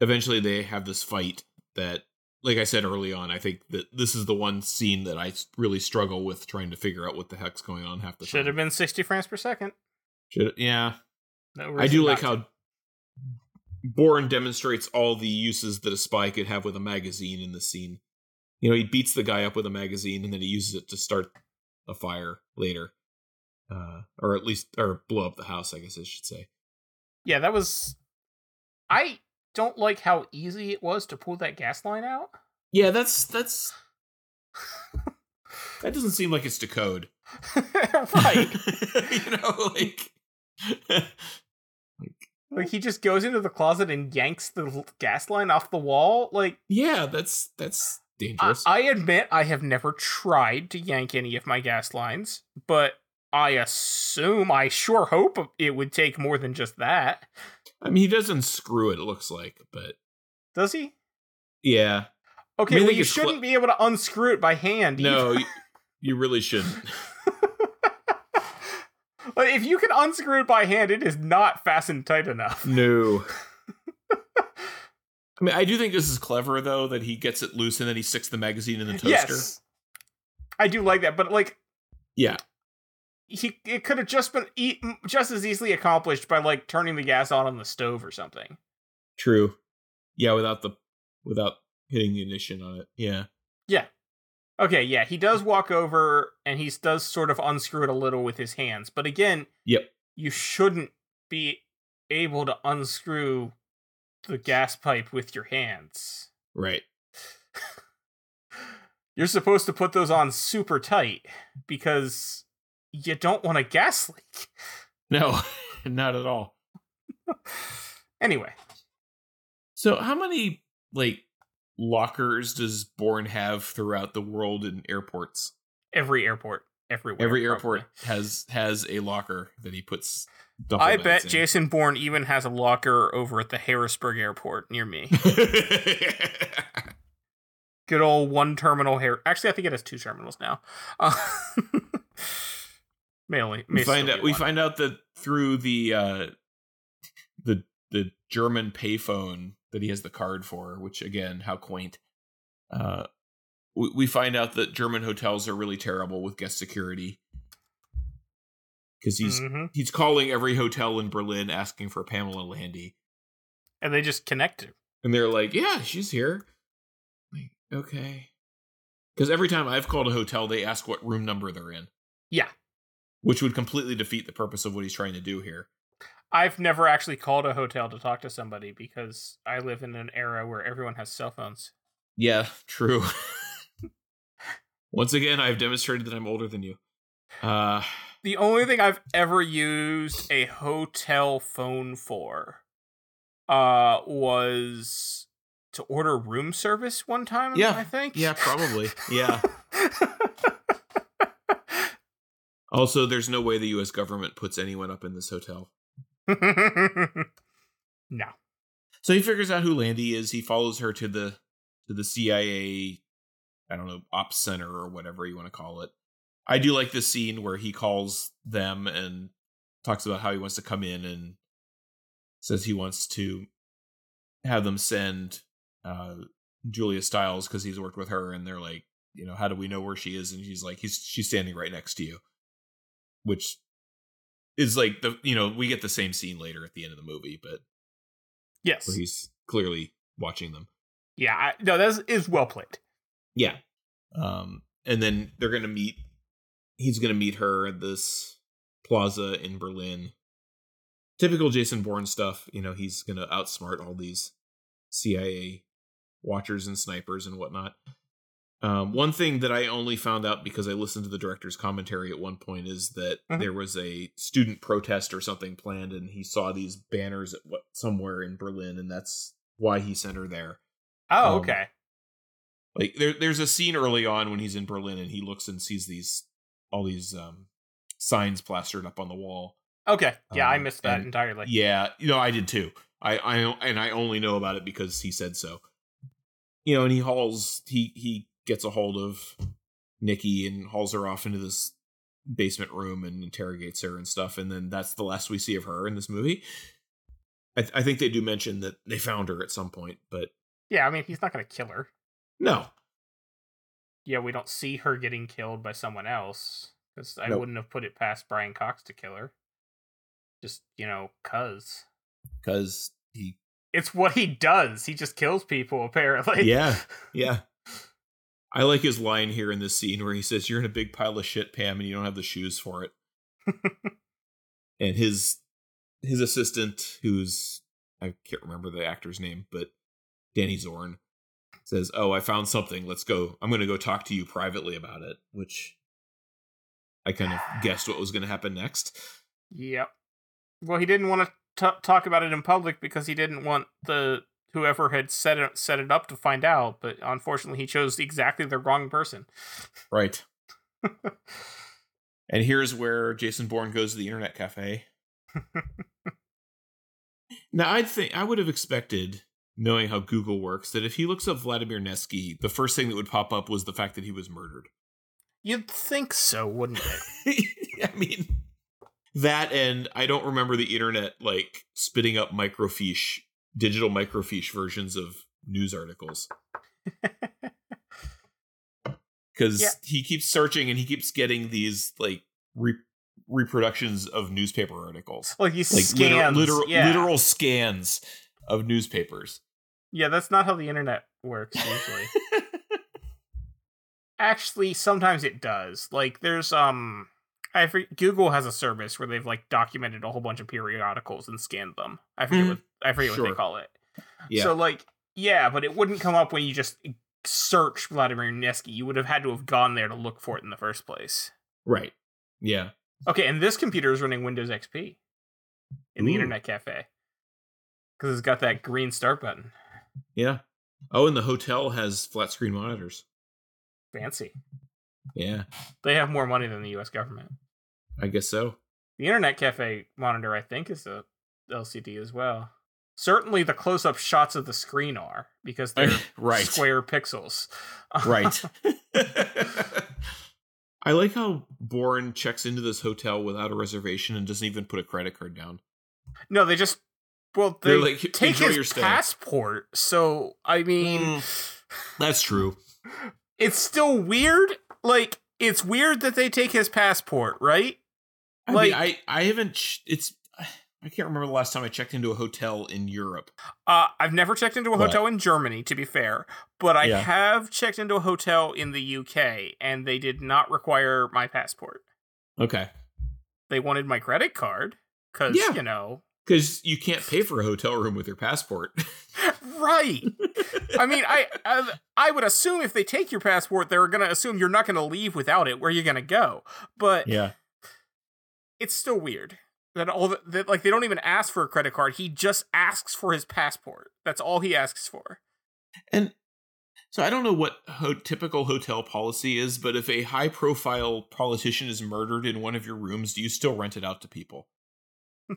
Eventually, they have this fight that, like I said early on, I think that this is the one scene that I really struggle with trying to figure out what the heck's going on half the Should time. have been 60 frames per second. Should yeah. No I do like how Bourne demonstrates all the uses that a spy could have with a magazine in the scene. You know, he beats the guy up with a magazine and then he uses it to start a fire later. Uh, or at least, or blow up the house, I guess I should say. Yeah, that was. I don't like how easy it was to pull that gas line out. Yeah, that's, that's, that doesn't seem like it's to code. right. you know, like, Like he just goes into the closet and yanks the gas line off the wall. Like yeah, that's, that's dangerous. I admit I have never tried to yank any of my gas lines, but I assume I sure hope it would take more than just that. I mean, he doesn't screw it, it looks like, but Does he? yeah. Okay, I well you shouldn't be able to unscrew it by hand. No, you, you really shouldn't. like, if you can unscrew it by hand, it is not fastened tight enough. No. I mean, I do think this is clever though that he gets it loose and then he sticks the magazine in the toaster. Yes, I do like that, but like Yeah, he, it could have just been e- just as easily accomplished by like turning the gas on on the stove or something. true. Yeah, without the without hitting the ignition on it. Yeah. Yeah. Okay, yeah, he does walk over and he does sort of unscrew it a little with his hands, but again, Yep. you shouldn't be able to unscrew the gas pipe with your hands. Right. You're supposed to put those on super tight because you don't want a gas leak. No, not at all. Anyway, So, how many like lockers does Bourne have throughout the world in airports? every airport, everywhere. Every probably. airport has has a locker that he puts. I bet in. Jason Bourne even has a locker over at the Harrisburg airport near me. Good old one terminal hair. Actually, I think it has two terminals now. Uh, may only may we find out we find out that through the uh the the German payphone that he has the card for, which again, how quaint. Uh we, we find out that German hotels are really terrible with guest security. Cuz he's Mhm. he's calling every hotel in Berlin asking for Pamela Landy. and they just connect it. And they're like, "Yeah, she's here." Like, okay. Cuz every time I've called a hotel, they ask what room number they're in, Yeah, which would completely defeat the purpose of what he's trying to do here. I've never actually called a hotel to talk to somebody because I live in an era where everyone has cell phones. Yeah, true. Once again, I've demonstrated that I'm older than you. Uh the only thing I've ever used a hotel phone for uh was to order room service one time, Yeah. I think. Yeah, probably. Yeah. Also, there's no way the U.S. government puts anyone up in this hotel. no. So he figures out who Landy is. He follows her to the to the CIA, I don't know, ops center or whatever you want to call it. I do like this scene where he calls them and talks about how he wants to come in and says he wants to have them send uh, Julia Stiles because he's worked with her, and they're like, you know, how do we know where she is? And she's like, he's she's standing right next to you, which is like the you know we get the same scene later at the end of the movie, but Yes. where he's clearly watching them. Yeah. I, no, that is, is well played. Yeah. Um, and then they're gonna meet. He's gonna meet her at this plaza in Berlin. Typical Jason Bourne stuff. You know, he's gonna outsmart all these CIA watchers and snipers and whatnot. Um, one thing that I only found out because I listened to the director's commentary at one point is that Mhm. there was a student protest or something planned, and he saw these banners at what somewhere in Berlin, and that's why he sent her there Oh, Um, okay. like there there's a scene early on when he's in Berlin and he looks and sees these all these um signs plastered up on the wall. Okay. Yeah, I um, missed that entirely. Yeah, you know I did too. I I and I only know about it because he said so. You know, and he hauls he he gets a hold of Nikki and hauls her off into this basement room and interrogates her and stuff and then that's the last we see of her in this movie. I, th- I think they do mention that they found her at some point, but Yeah, I mean, he's not going to kill her. no, Yeah, we don't see her getting killed by someone else because I Nope. wouldn't have put it past Brian Cox to kill her. Just you know, cause because he it's what he does. He just kills people. Apparently. yeah, yeah. I like his line here in this scene where he says, "You're in a big pile of shit, Pam, and you don't have the shoes for it." and his his assistant, who's I can't remember the actor's name, but Danny Zorn says, "Oh, I found something. Let's go. I'm going to go talk to you privately about it." Which I kind of guessed what was going to happen next. Yep. Well, he didn't want to t- talk about it in public because he didn't want the whoever had set it set it up to find out. But unfortunately, he chose exactly the wrong person. Right. and here's where Jason Bourne goes to the internet cafe. now, I'd think I would have expected, knowing how Google works, that if he looks up Vladimir Neski, the first thing that would pop up was the fact that he was murdered. You'd think so, wouldn't it? I mean, that and I don't remember the internet like spitting up microfiche, digital microfiche versions of news articles. Because Yeah. he keeps searching and he keeps getting these like re- reproductions of newspaper articles, like he like scans. literal, literal, yeah. literal scans of newspapers. yeah, that's not how the internet works usually. Actually, sometimes it does. Like there's um I for- Google has a service where they've like documented a whole bunch of periodicals and scanned them. I forget Mhm. what I forget what they call it. yeah, So like yeah, but it wouldn't come up when you just search Vladimir Nevsky. You would have had to have gone there to look for it in the first place. right. Yeah, Okay, and this computer is running Windows XP in the Ooh. Internet Cafe because it's got that green start button. yeah. Oh, and the hotel has flat screen monitors. Fancy. Yeah, They have more money than the U.S. government. I guess so. The Internet Cafe monitor, I think, is a LCD as well. Certainly, the close-up shots of the screen are because they're right. square pixels. Right. I like how Bourne checks into this hotel without a reservation and doesn't even put a credit card down. no, they just well, they They're like, take "Enjoy your his stay." passport. So I mean, Mm. That's true. it's still weird. Like it's weird that they take his passport, right? I Like- mean, I I haven't. Ch- it's I can't remember the last time I checked into a hotel in Europe. Uh, I've never checked into a hotel in Germany, to be fair, but I Yeah. have checked into a hotel in the UK, and they did not require my passport. Okay, They wanted my credit card, because Yeah. you know, because you can't pay for a hotel room with your passport. right? I mean, I, I I would assume if they take your passport, they're gonna assume you're not gonna leave without it. Where are you gonna go? But yeah, it's still weird that all the, that like they don't even ask for a credit card. He just asks for his passport. That's all he asks for. And so I don't know what ho- typical hotel policy is, but if a high profile politician is murdered in one of your rooms, do you still rent it out to people?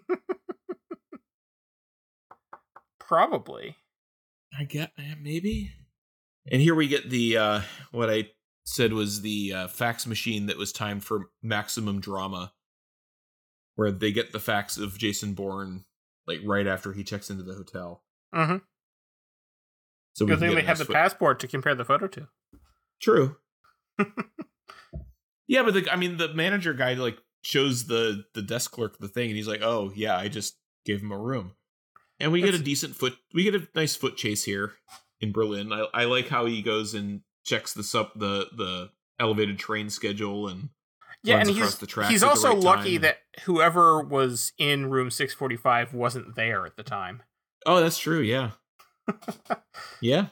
Probably. I get eh, maybe. And here we get the uh what I said was the uh, fax machine that was timed for maximum drama, where they get the facts of Jason Bourne like right after he checks into the hotel. Mm-hmm. So Good thing they have the foot- passport to compare the photo to. True. yeah, but the, I mean, the manager guy like shows the the desk clerk the thing, and he's like, "Oh yeah, I just gave him a room." And we get a decent foot. We get a nice foot chase here in Berlin. I, I like how he goes and checks the sub the the elevated train schedule and Yeah, and he's he's also right lucky time. that whoever was in room 645 wasn't there at the time. oh, that's true. Yeah, yeah.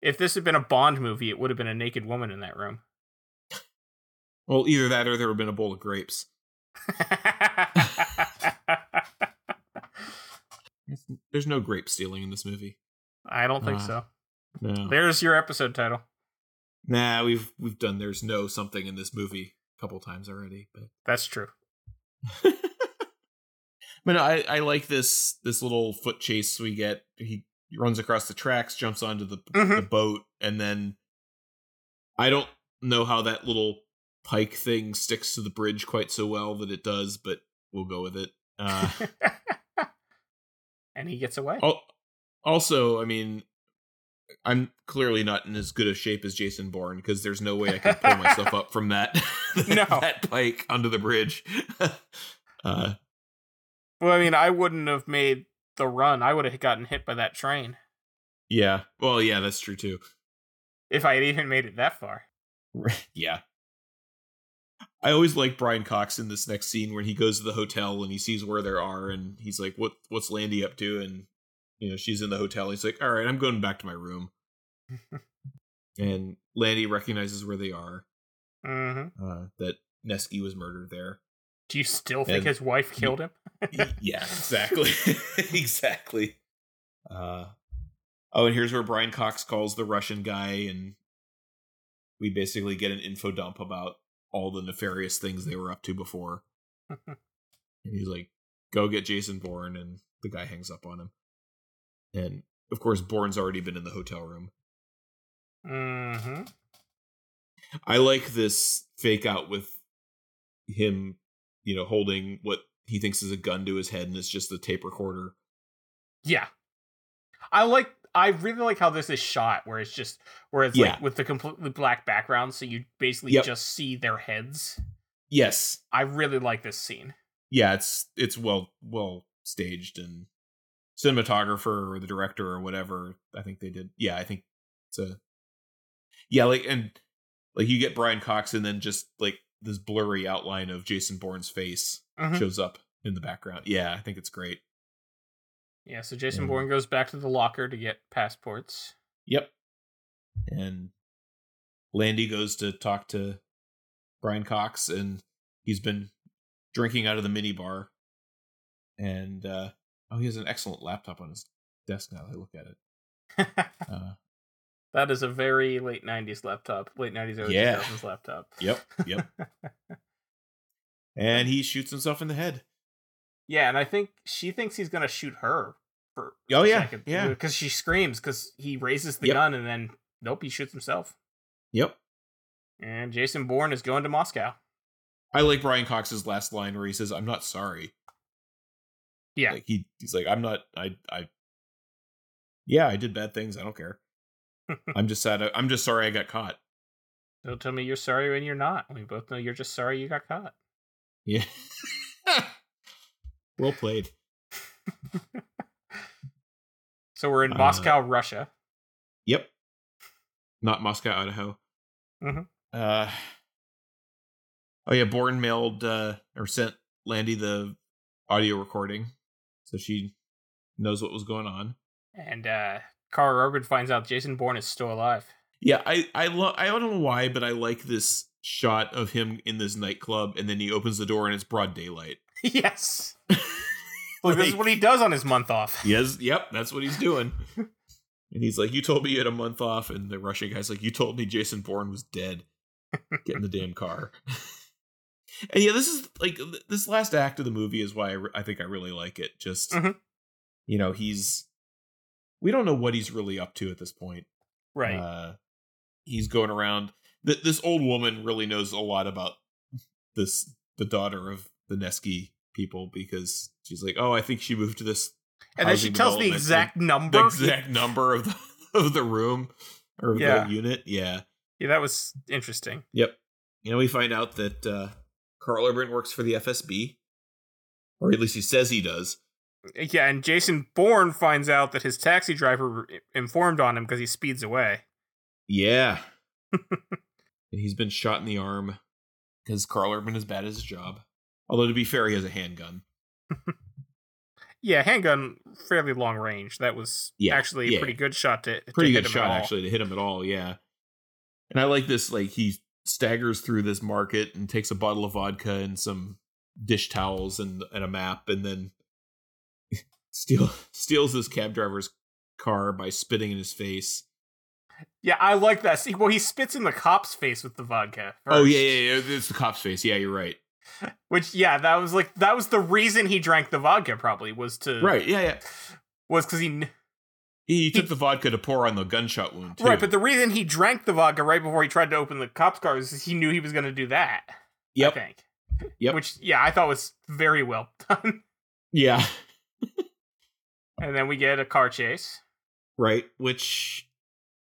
If this had been a Bond movie, it would have been a naked woman in that room. Well, either that or there would have been a bowl of grapes. There's no grape stealing in this movie. I don't think Uh, so. No. There's your episode title. Nah, we've we've done there's no something in this movie couple times already, but That's true. but no, I I like this this little foot chase we get. He runs across the tracks, jumps onto the the Mhm. boat, and then I don't know how that little pike thing sticks to the bridge quite so well that it does, but we'll go with it. Uh, and he gets away. al- also, I mean. I'm clearly not in as good a shape as Jason Bourne because there's no way I can pull myself up from that No. that pike under the bridge. uh, Well, I mean, I wouldn't have made the run. I would have gotten hit by that train yeah. Well, yeah, that's true too. if I had even made it that far. yeah. I always like Brian Cox in this next scene when he goes to the hotel and he sees where they are and he's like, "What? What's Landy up to?" And you know, she's in the hotel. He's like, "All right, I'm going back to my room." and Landy recognizes where they are. hmm Uh, that Neski was murdered there. Do you still think And- his wife killed him? Yeah, exactly, exactly. Uh, oh, and here's where Brian Cox calls the Russian guy, and we basically get an info dump about all the nefarious things they were up to before. and he's like, "Go get Jason Bourne," and the guy hangs up on him. And of course, Bourne's already been in the hotel room. hmm I like this fake out with him, you know, holding what he thinks is a gun to his head, and it's just a tape recorder. Yeah. I like I really like how this is shot where it's just where it's Yeah. like with the completely black background so you basically Yep. just see their heads. Yes, I really like this scene. yeah, it's it's well well staged and cinematographer or the director or whatever. I think they did. Yeah, I think it's a yeah, like and like you get Brian Cox and then just like this blurry outline of Jason Bourne's face Mhm. shows up in the background. Yeah, I think it's great. Yeah, so Jason Mm. Bourne goes back to the locker to get passports. Yep. And Landy goes to talk to Brian Cox, and he's been drinking out of the mini bar. And uh, oh, he has an excellent laptop on his desk now. that I look at it. Uh, that is a very late 90s laptop, late 90s early Yeah. 2000s laptop. yep, yep. and he shoots himself in the head. Yeah, and I think she thinks he's gonna shoot her for Oh, yeah, second, yeah. because she screams because he raises the Yep. gun and then nope, he shoots himself. Yep. And Jason Bourne is going to Moscow. I like Brian Cox's last line where he says, "I'm not sorry." Yeah, Like he he's like, "I'm not. I I." Yeah, I did bad things. I don't care. I'm just sad. I- I'm just sorry I got caught. don't tell me you're sorry when you're not. We both know you're just sorry you got caught. Yeah. well played. So we're in Uh, Moscow, Russia. Yep. Not Moscow, Idaho. Mhm. Uh. Oh yeah, Bourne mailed uh, or sent Landy the audio recording, so she knows what was going on. And uh Karl Urban finds out Jason Bourne is still alive. Yeah, I I love I don't know why, but I like this shot of him in this nightclub, and then he opens the door and it's broad daylight. yes. Look, this is what he does on his month off. Yes, yep, that's what he's doing. and he's like, "You told me you had a month off," and the Russian guy's like, "You told me Jason Bourne was dead. Get in the damn car." And yeah, this is like this last act of the movie is why I, re- I think I really like it. Just Mhm. you know, he's we don't know what he's really up to at this point. Right. Uh, he's going around. Th- this old woman really knows a lot about this, the daughter of the Neski people, because she's like, "Oh, I think she moved to this." and then she tells the exact number. the exact number of the of the room or Yeah. the unit. Yeah. Yeah, that was interesting. Yep. You know, we find out that uh, Karl Urban works for the FSB, or at least he says he does. Yeah, and Jason Bourne finds out that his taxi driver informed on him because he speeds away. Yeah. and he's been shot in the arm because Karl Urban is bad at his job. Although to be fair, he has a handgun. Yeah, handgun, fairly long range. That was Yeah, actually a yeah. pretty good shot to to Pretty hit good him shot at all. actually to hit him at all. Yeah. And I like this. Like he staggers through this market and takes a bottle of vodka and some dish towels and and a map, and then steal steals this cab driver's car by spitting in his face. Yeah, I like that. See, well, he spits in the cop's face with the vodka. Oh yeah, yeah, yeah. It's the cop's face. Yeah, you're right. Which, yeah, that was like that was the reason he drank the vodka. Probably was to Right. Yeah, yeah. was because he He took the vodka to pour on the gunshot wound too. right. But the reason he drank the vodka right before he tried to open the cop's car is he knew he was going to do that. Yep. I think. Yep. Which, yeah, I thought was very well done. yeah. and then we get a car chase. right? Which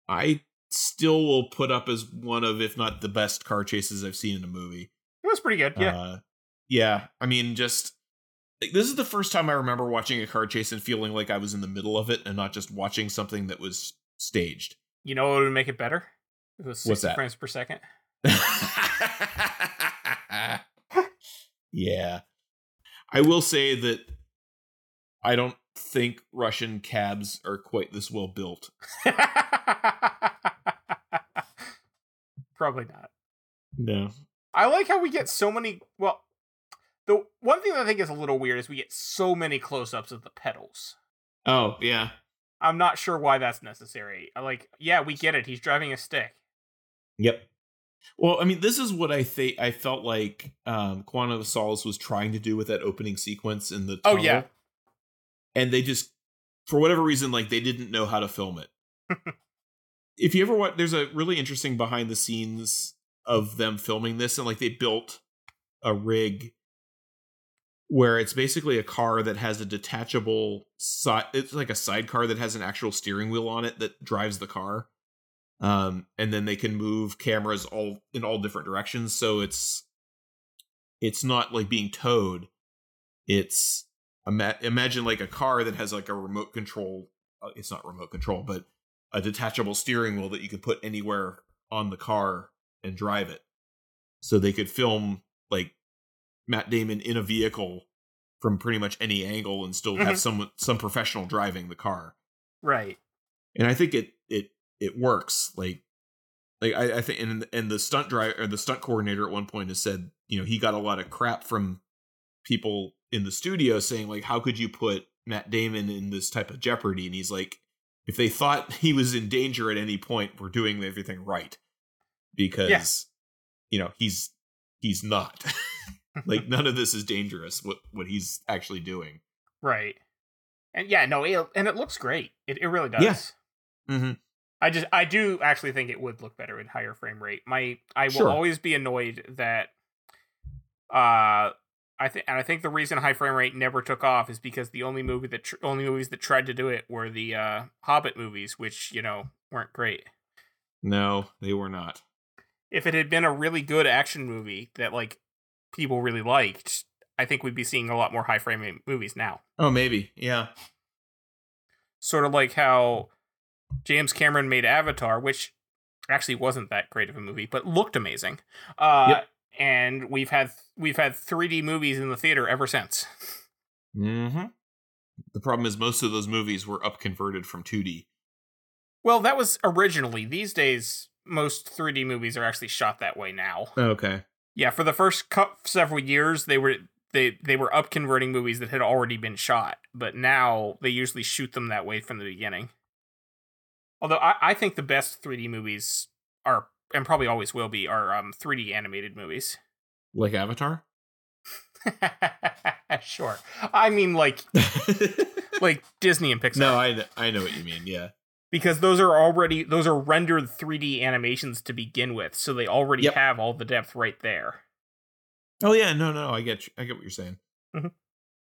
I still will put up as one of, if not the best car chases I've seen in a movie. It was pretty good. Yeah. Uh, yeah. I mean, just like, this is the first time I remember watching a car chase and feeling like I was in the middle of it and not just watching something that was staged. you know what would make it better? It was 60 What's that? frames per second. yeah. I will say that I don't think Russian cabs are quite this well built. Probably not. No. I like how we get so many. Well, the one thing that I think is a little weird is we get so many close-ups of the pedals. Oh, yeah. I'm not sure why that's necessary. Like, yeah, we get it. He's driving a stick. Yep. Well, I mean, this is what I think. I felt like um, Quantum of Solace was trying to do with that opening sequence in the Oh, yeah. and they just, for whatever reason, like they didn't know how to film it. if you ever watch, there's a really interesting behind the scenes of them filming this, and like they built a rig where it's basically a car that has a detachable side. It's like a sidecar that has an actual steering wheel on it that drives the car. Um and then they can move cameras all in all different directions. So it's it's not like being towed. It's ima- imagine like a car that has like a remote control uh, it's not remote control but a detachable steering wheel that you could put anywhere on the car and drive it. So they could film like Matt Damon in a vehicle from pretty much any angle and still Mhm. have someone some professional driving the car Right. and I think it it it works. Like like I, I think and and the stunt driver or the stunt coordinator at one point has said you know he got a lot of crap from people in the studio saying like how could you put Matt Damon in this type of jeopardy and he's like if they thought he was in danger at any point we're doing everything right because you know he's he's not like none of this is dangerous what what he's actually doing Right. And yeah, no, it, and it looks great. It, it really does. Yeah. mm-hmm. I just I do actually think it would look better in higher frame rate. My I will Sure. always be annoyed that uh I think and I think the reason high frame rate never took off is because the only movie that tr- only movies that tried to do it were the uh Hobbit movies, which, you know, weren't great. no they were not If it had been a really good action movie that like people really liked, I think we'd be seeing a lot more high frame rate movies now. oh maybe yeah sort of like how James Cameron made Avatar, which actually wasn't that great of a movie, but looked amazing. Uh, Yep. And we've had we've had 3D movies in the theater ever since. Mm-hmm. The problem is most of those movies were up converted from 2D. Well, that was originally. These days, most 3D movies are actually shot that way now. Okay. Yeah, for the first several years, they were they they were up converting movies that had already been shot, but now they usually shoot them that way from the beginning. Although I, I think the best 3D movies are, and probably always will be, are um 3D animated movies. Like Avatar? sure. I mean, like like Disney and Pixar. no, I I know what you mean. Yeah. Because those are already those are rendered 3D animations to begin with, so they already Yep. have all the depth right there. Oh yeah, no, no, I get you. I get what you're saying. Mm-hmm.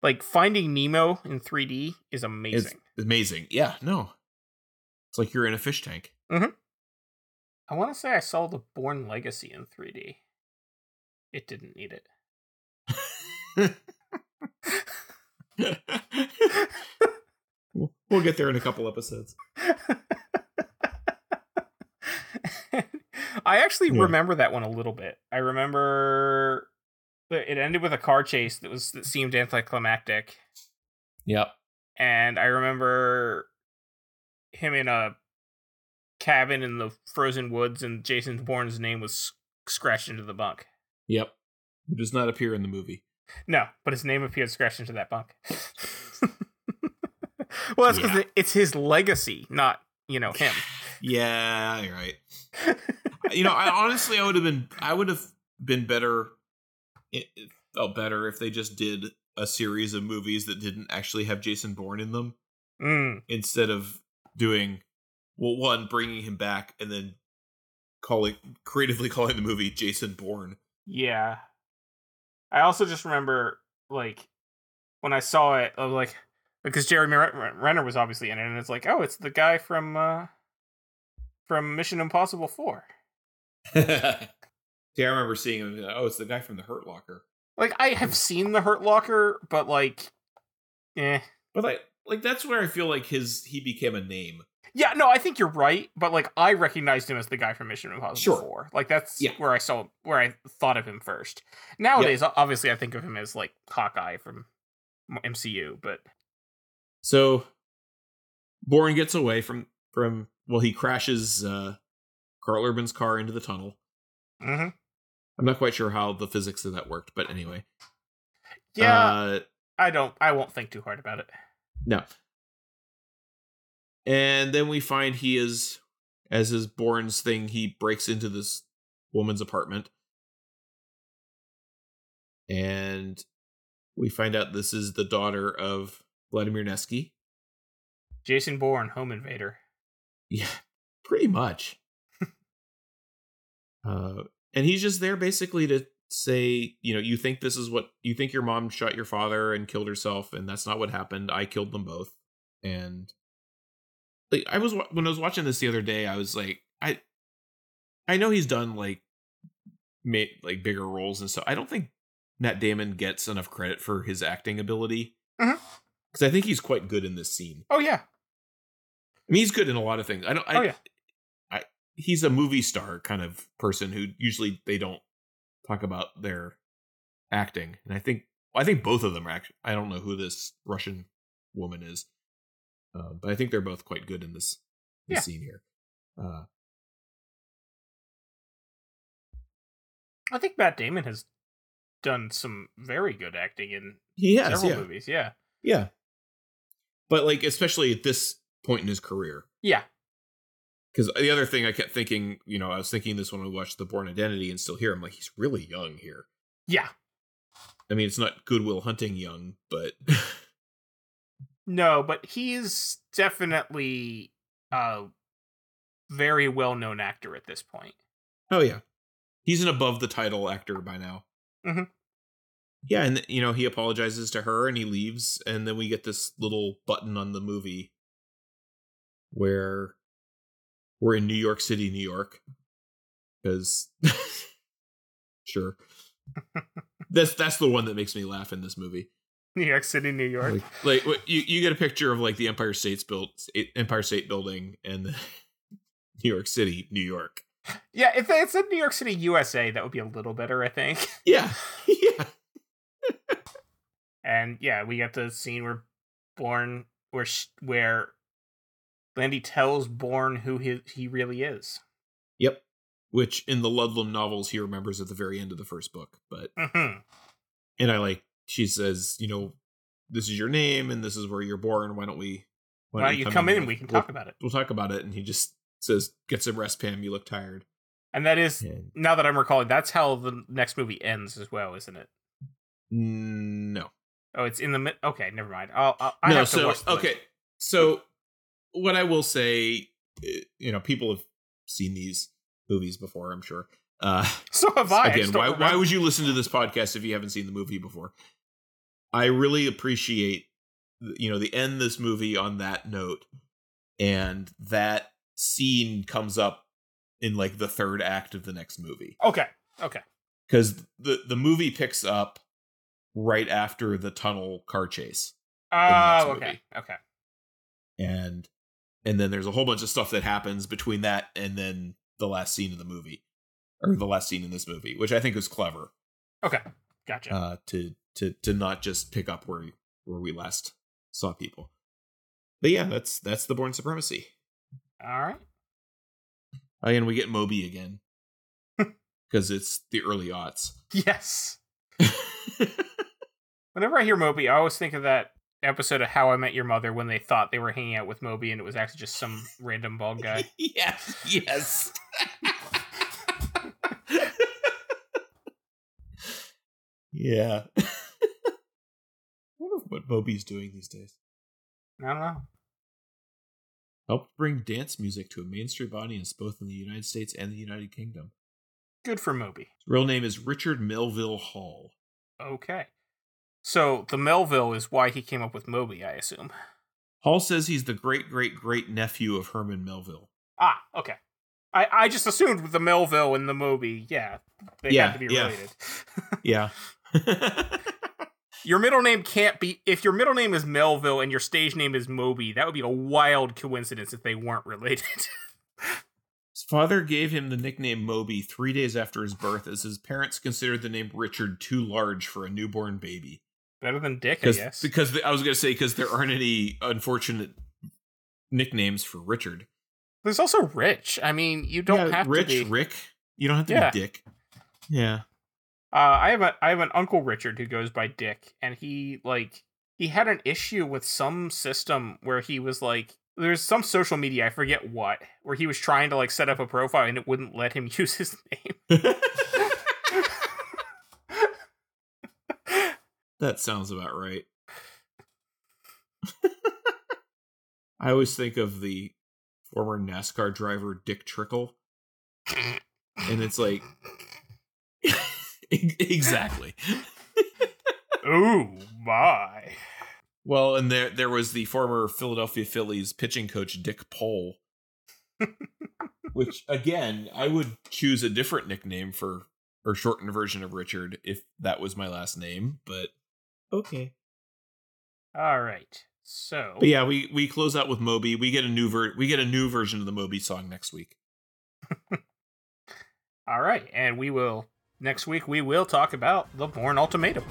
Like Finding Nemo in 3D is It's amazing. amazing. Yeah, no. It's like you're in a fish tank. Mm-hmm. I want to say I saw the Bourne Legacy in 3D. It didn't need it. We'll- get there in a couple episodes. I actually Yeah. remember that one a little bit. I remember it ended with a car chase that was that seemed anticlimactic, Yep. and I remember him in a cabin in the frozen woods, and Jason Bourne's name was scratched into the bunk. Yep. It does not appear in the movie. No, but his name appeared scratched into that bunk. well, that's because Yeah. it's his legacy, not you know him. Yeah, you're right. you know, I honestly, I would have been, I would have been better. It, it felt better if they just did a series of movies that didn't actually have Jason Bourne in them, Mm, instead of doing, well, one bringing him back and then calling creatively calling the movie Jason Bourne. yeah. I also just remember like when I saw it, I was like because Jeremy Ren- Renner was obviously in it, and it's like, oh, it's the guy from uh from Mission Impossible Four. See, I remember seeing him. Oh, it's the guy from the Hurt Locker. Like I have seen the Hurt Locker, but like, eh. But like, like that's where I feel like his he became a name. Yeah, no, I think you're right, but like I recognized him as the guy from Mission Impossible Sure. 4. Like that's Yeah. where I saw where I thought of him first. Nowadays, obviously I think of him as like Hawkeye from MCU, but So Bourne gets away from from well, he crashes uh Karl Urban's car into the tunnel. Mhm. I'm not quite sure how the physics of that worked, but anyway. yeah, Uh, I don't I won't think too hard about it. no. And then we find he is as is Bourne's thing, he breaks into this woman's apartment. And we find out this is the daughter of Vladimir Neski. Jason Bourne, Home Invader. Yeah, pretty much. uh, and he's just there basically to say, you know, you think this is what you think your mom shot your father and killed herself, and that's not what happened. I killed them both. And like, I was when I was watching this the other day, I was like, I, I know he's done like, made like bigger roles and stuff. I don't think Matt Damon gets enough credit for his acting ability Mhm. Because I think he's quite good in this scene. Oh yeah. I mean, he's good in a lot of things. I don't. I, Oh, yeah. I he's a movie star kind of person who usually they don't talk about their acting, and I think I think both of them are actually. I don't know who this Russian woman is, uh, but I think they're both quite good in this, this Yeah. scene here. Uh, I think Matt Damon has done some very good acting in he has, several yeah, movies. Yeah. yeah, but like especially at this point in his career, Yeah. because the other thing I kept thinking, you know, I was thinking this when we watched The Bourne Identity, and still here, I'm like, he's really young here. Yeah. I mean, it's not Good Will Hunting young, but No, but he's definitely a very well known actor at this point. oh yeah, he's an above the title actor by now. Mhm. Yeah, and you know he apologizes to her and he leaves, and then we get this little button on the movie where we're in New York City, New York, because sure, that's that's the one that makes me laugh in this movie. New York City, New York. Like, like you you get a picture of like the Empire State's built Empire State Building and New York City, New York. Yeah, if it said New York City, USA, that would be a little better, I think. Yeah, yeah. And yeah, we get the scene where Bourne, where where Landy tells Bourne who he he really is. Yep. which in the Ludlum novels he remembers at the very end of the first book. But hmm and I like she says, you know, this is your name and this is where you're born. Why don't we? Why don't you come in and we can We'll- talk about it? We'll talk about it. And he just says, "Get some rest, Pam. You look tired." And that is now that I'm recalling, that's how the next movie ends as well, isn't it? No, Oh, it's in the mid. Okay, never mind. I'll, I'll I no. have to So okay, so what I will say, eh, you know, people have seen these movies before. I'm sure. Uh, So have I. I again, don't why why would you listen to this podcast if you haven't seen the movie before? I really appreciate you know the end this movie on that note, and that scene comes up in like the third act of the next movie Okay. Okay. because the the movie picks up right after the tunnel car chase Oh, okay. Okay. and and then there's a whole bunch of stuff that happens between that and then the last scene of the movie or the last scene in this movie which i think is clever Okay. Gotcha. uh to to to not just pick up where where we last saw people but yeah that's that's the Bourne Supremacy All right. oh, and we get moby again because it's the early aughts Yes. Whenever I hear Moby, I always think of that episode of How I Met Your Mother when they thought they were hanging out with Moby and it was actually just some random bald guy. yes yes yeah I wonder what moby's doing these days I don't know. helped bring dance music to a mainstream audience both in the united states and the united kingdom Good for Moby. his real name is richard melville hall Okay. So the Melville is why he came up with Moby, I assume. hall says he's the great great great nephew of herman melville Ah, okay. I, I just assumed with the Melville and the Moby, yeah, they Yeah, had to be yeah. related. yeah Your middle name can't be if your middle name is Melville and your stage name is Moby. That would be a wild coincidence if they weren't related. His father gave him the nickname Moby three days after his birth, as his parents considered the name Richard too large for a newborn baby. Better than Dick, I Because guess. because the- I was going to say because there aren't any unfortunate nicknames for Richard. There's also Rich. I mean, you don't Yeah, have Rich, to be. Rick. You don't have to Yeah. be Dick. Yeah. Uh, I have a I have an uncle Richard who goes by Dick, and he like he had an issue with some system where he was like there's some social media I forget what where he was trying to like set up a profile and it wouldn't let him use his name. that sounds about right. I always think of the former NASCAR driver Dick Trickle, and it's like exactly. oh my! Well, and there there was the former Philadelphia Phillies pitching coach Dick Pole, which again I would choose a different nickname for or shortened version of Richard if that was my last name, but okay. All right, so But yeah, we we close out with Moby. We get a new ver- we get a new version of the Moby song next week. all right, and we will next week we will talk about the Bourne Ultimatum.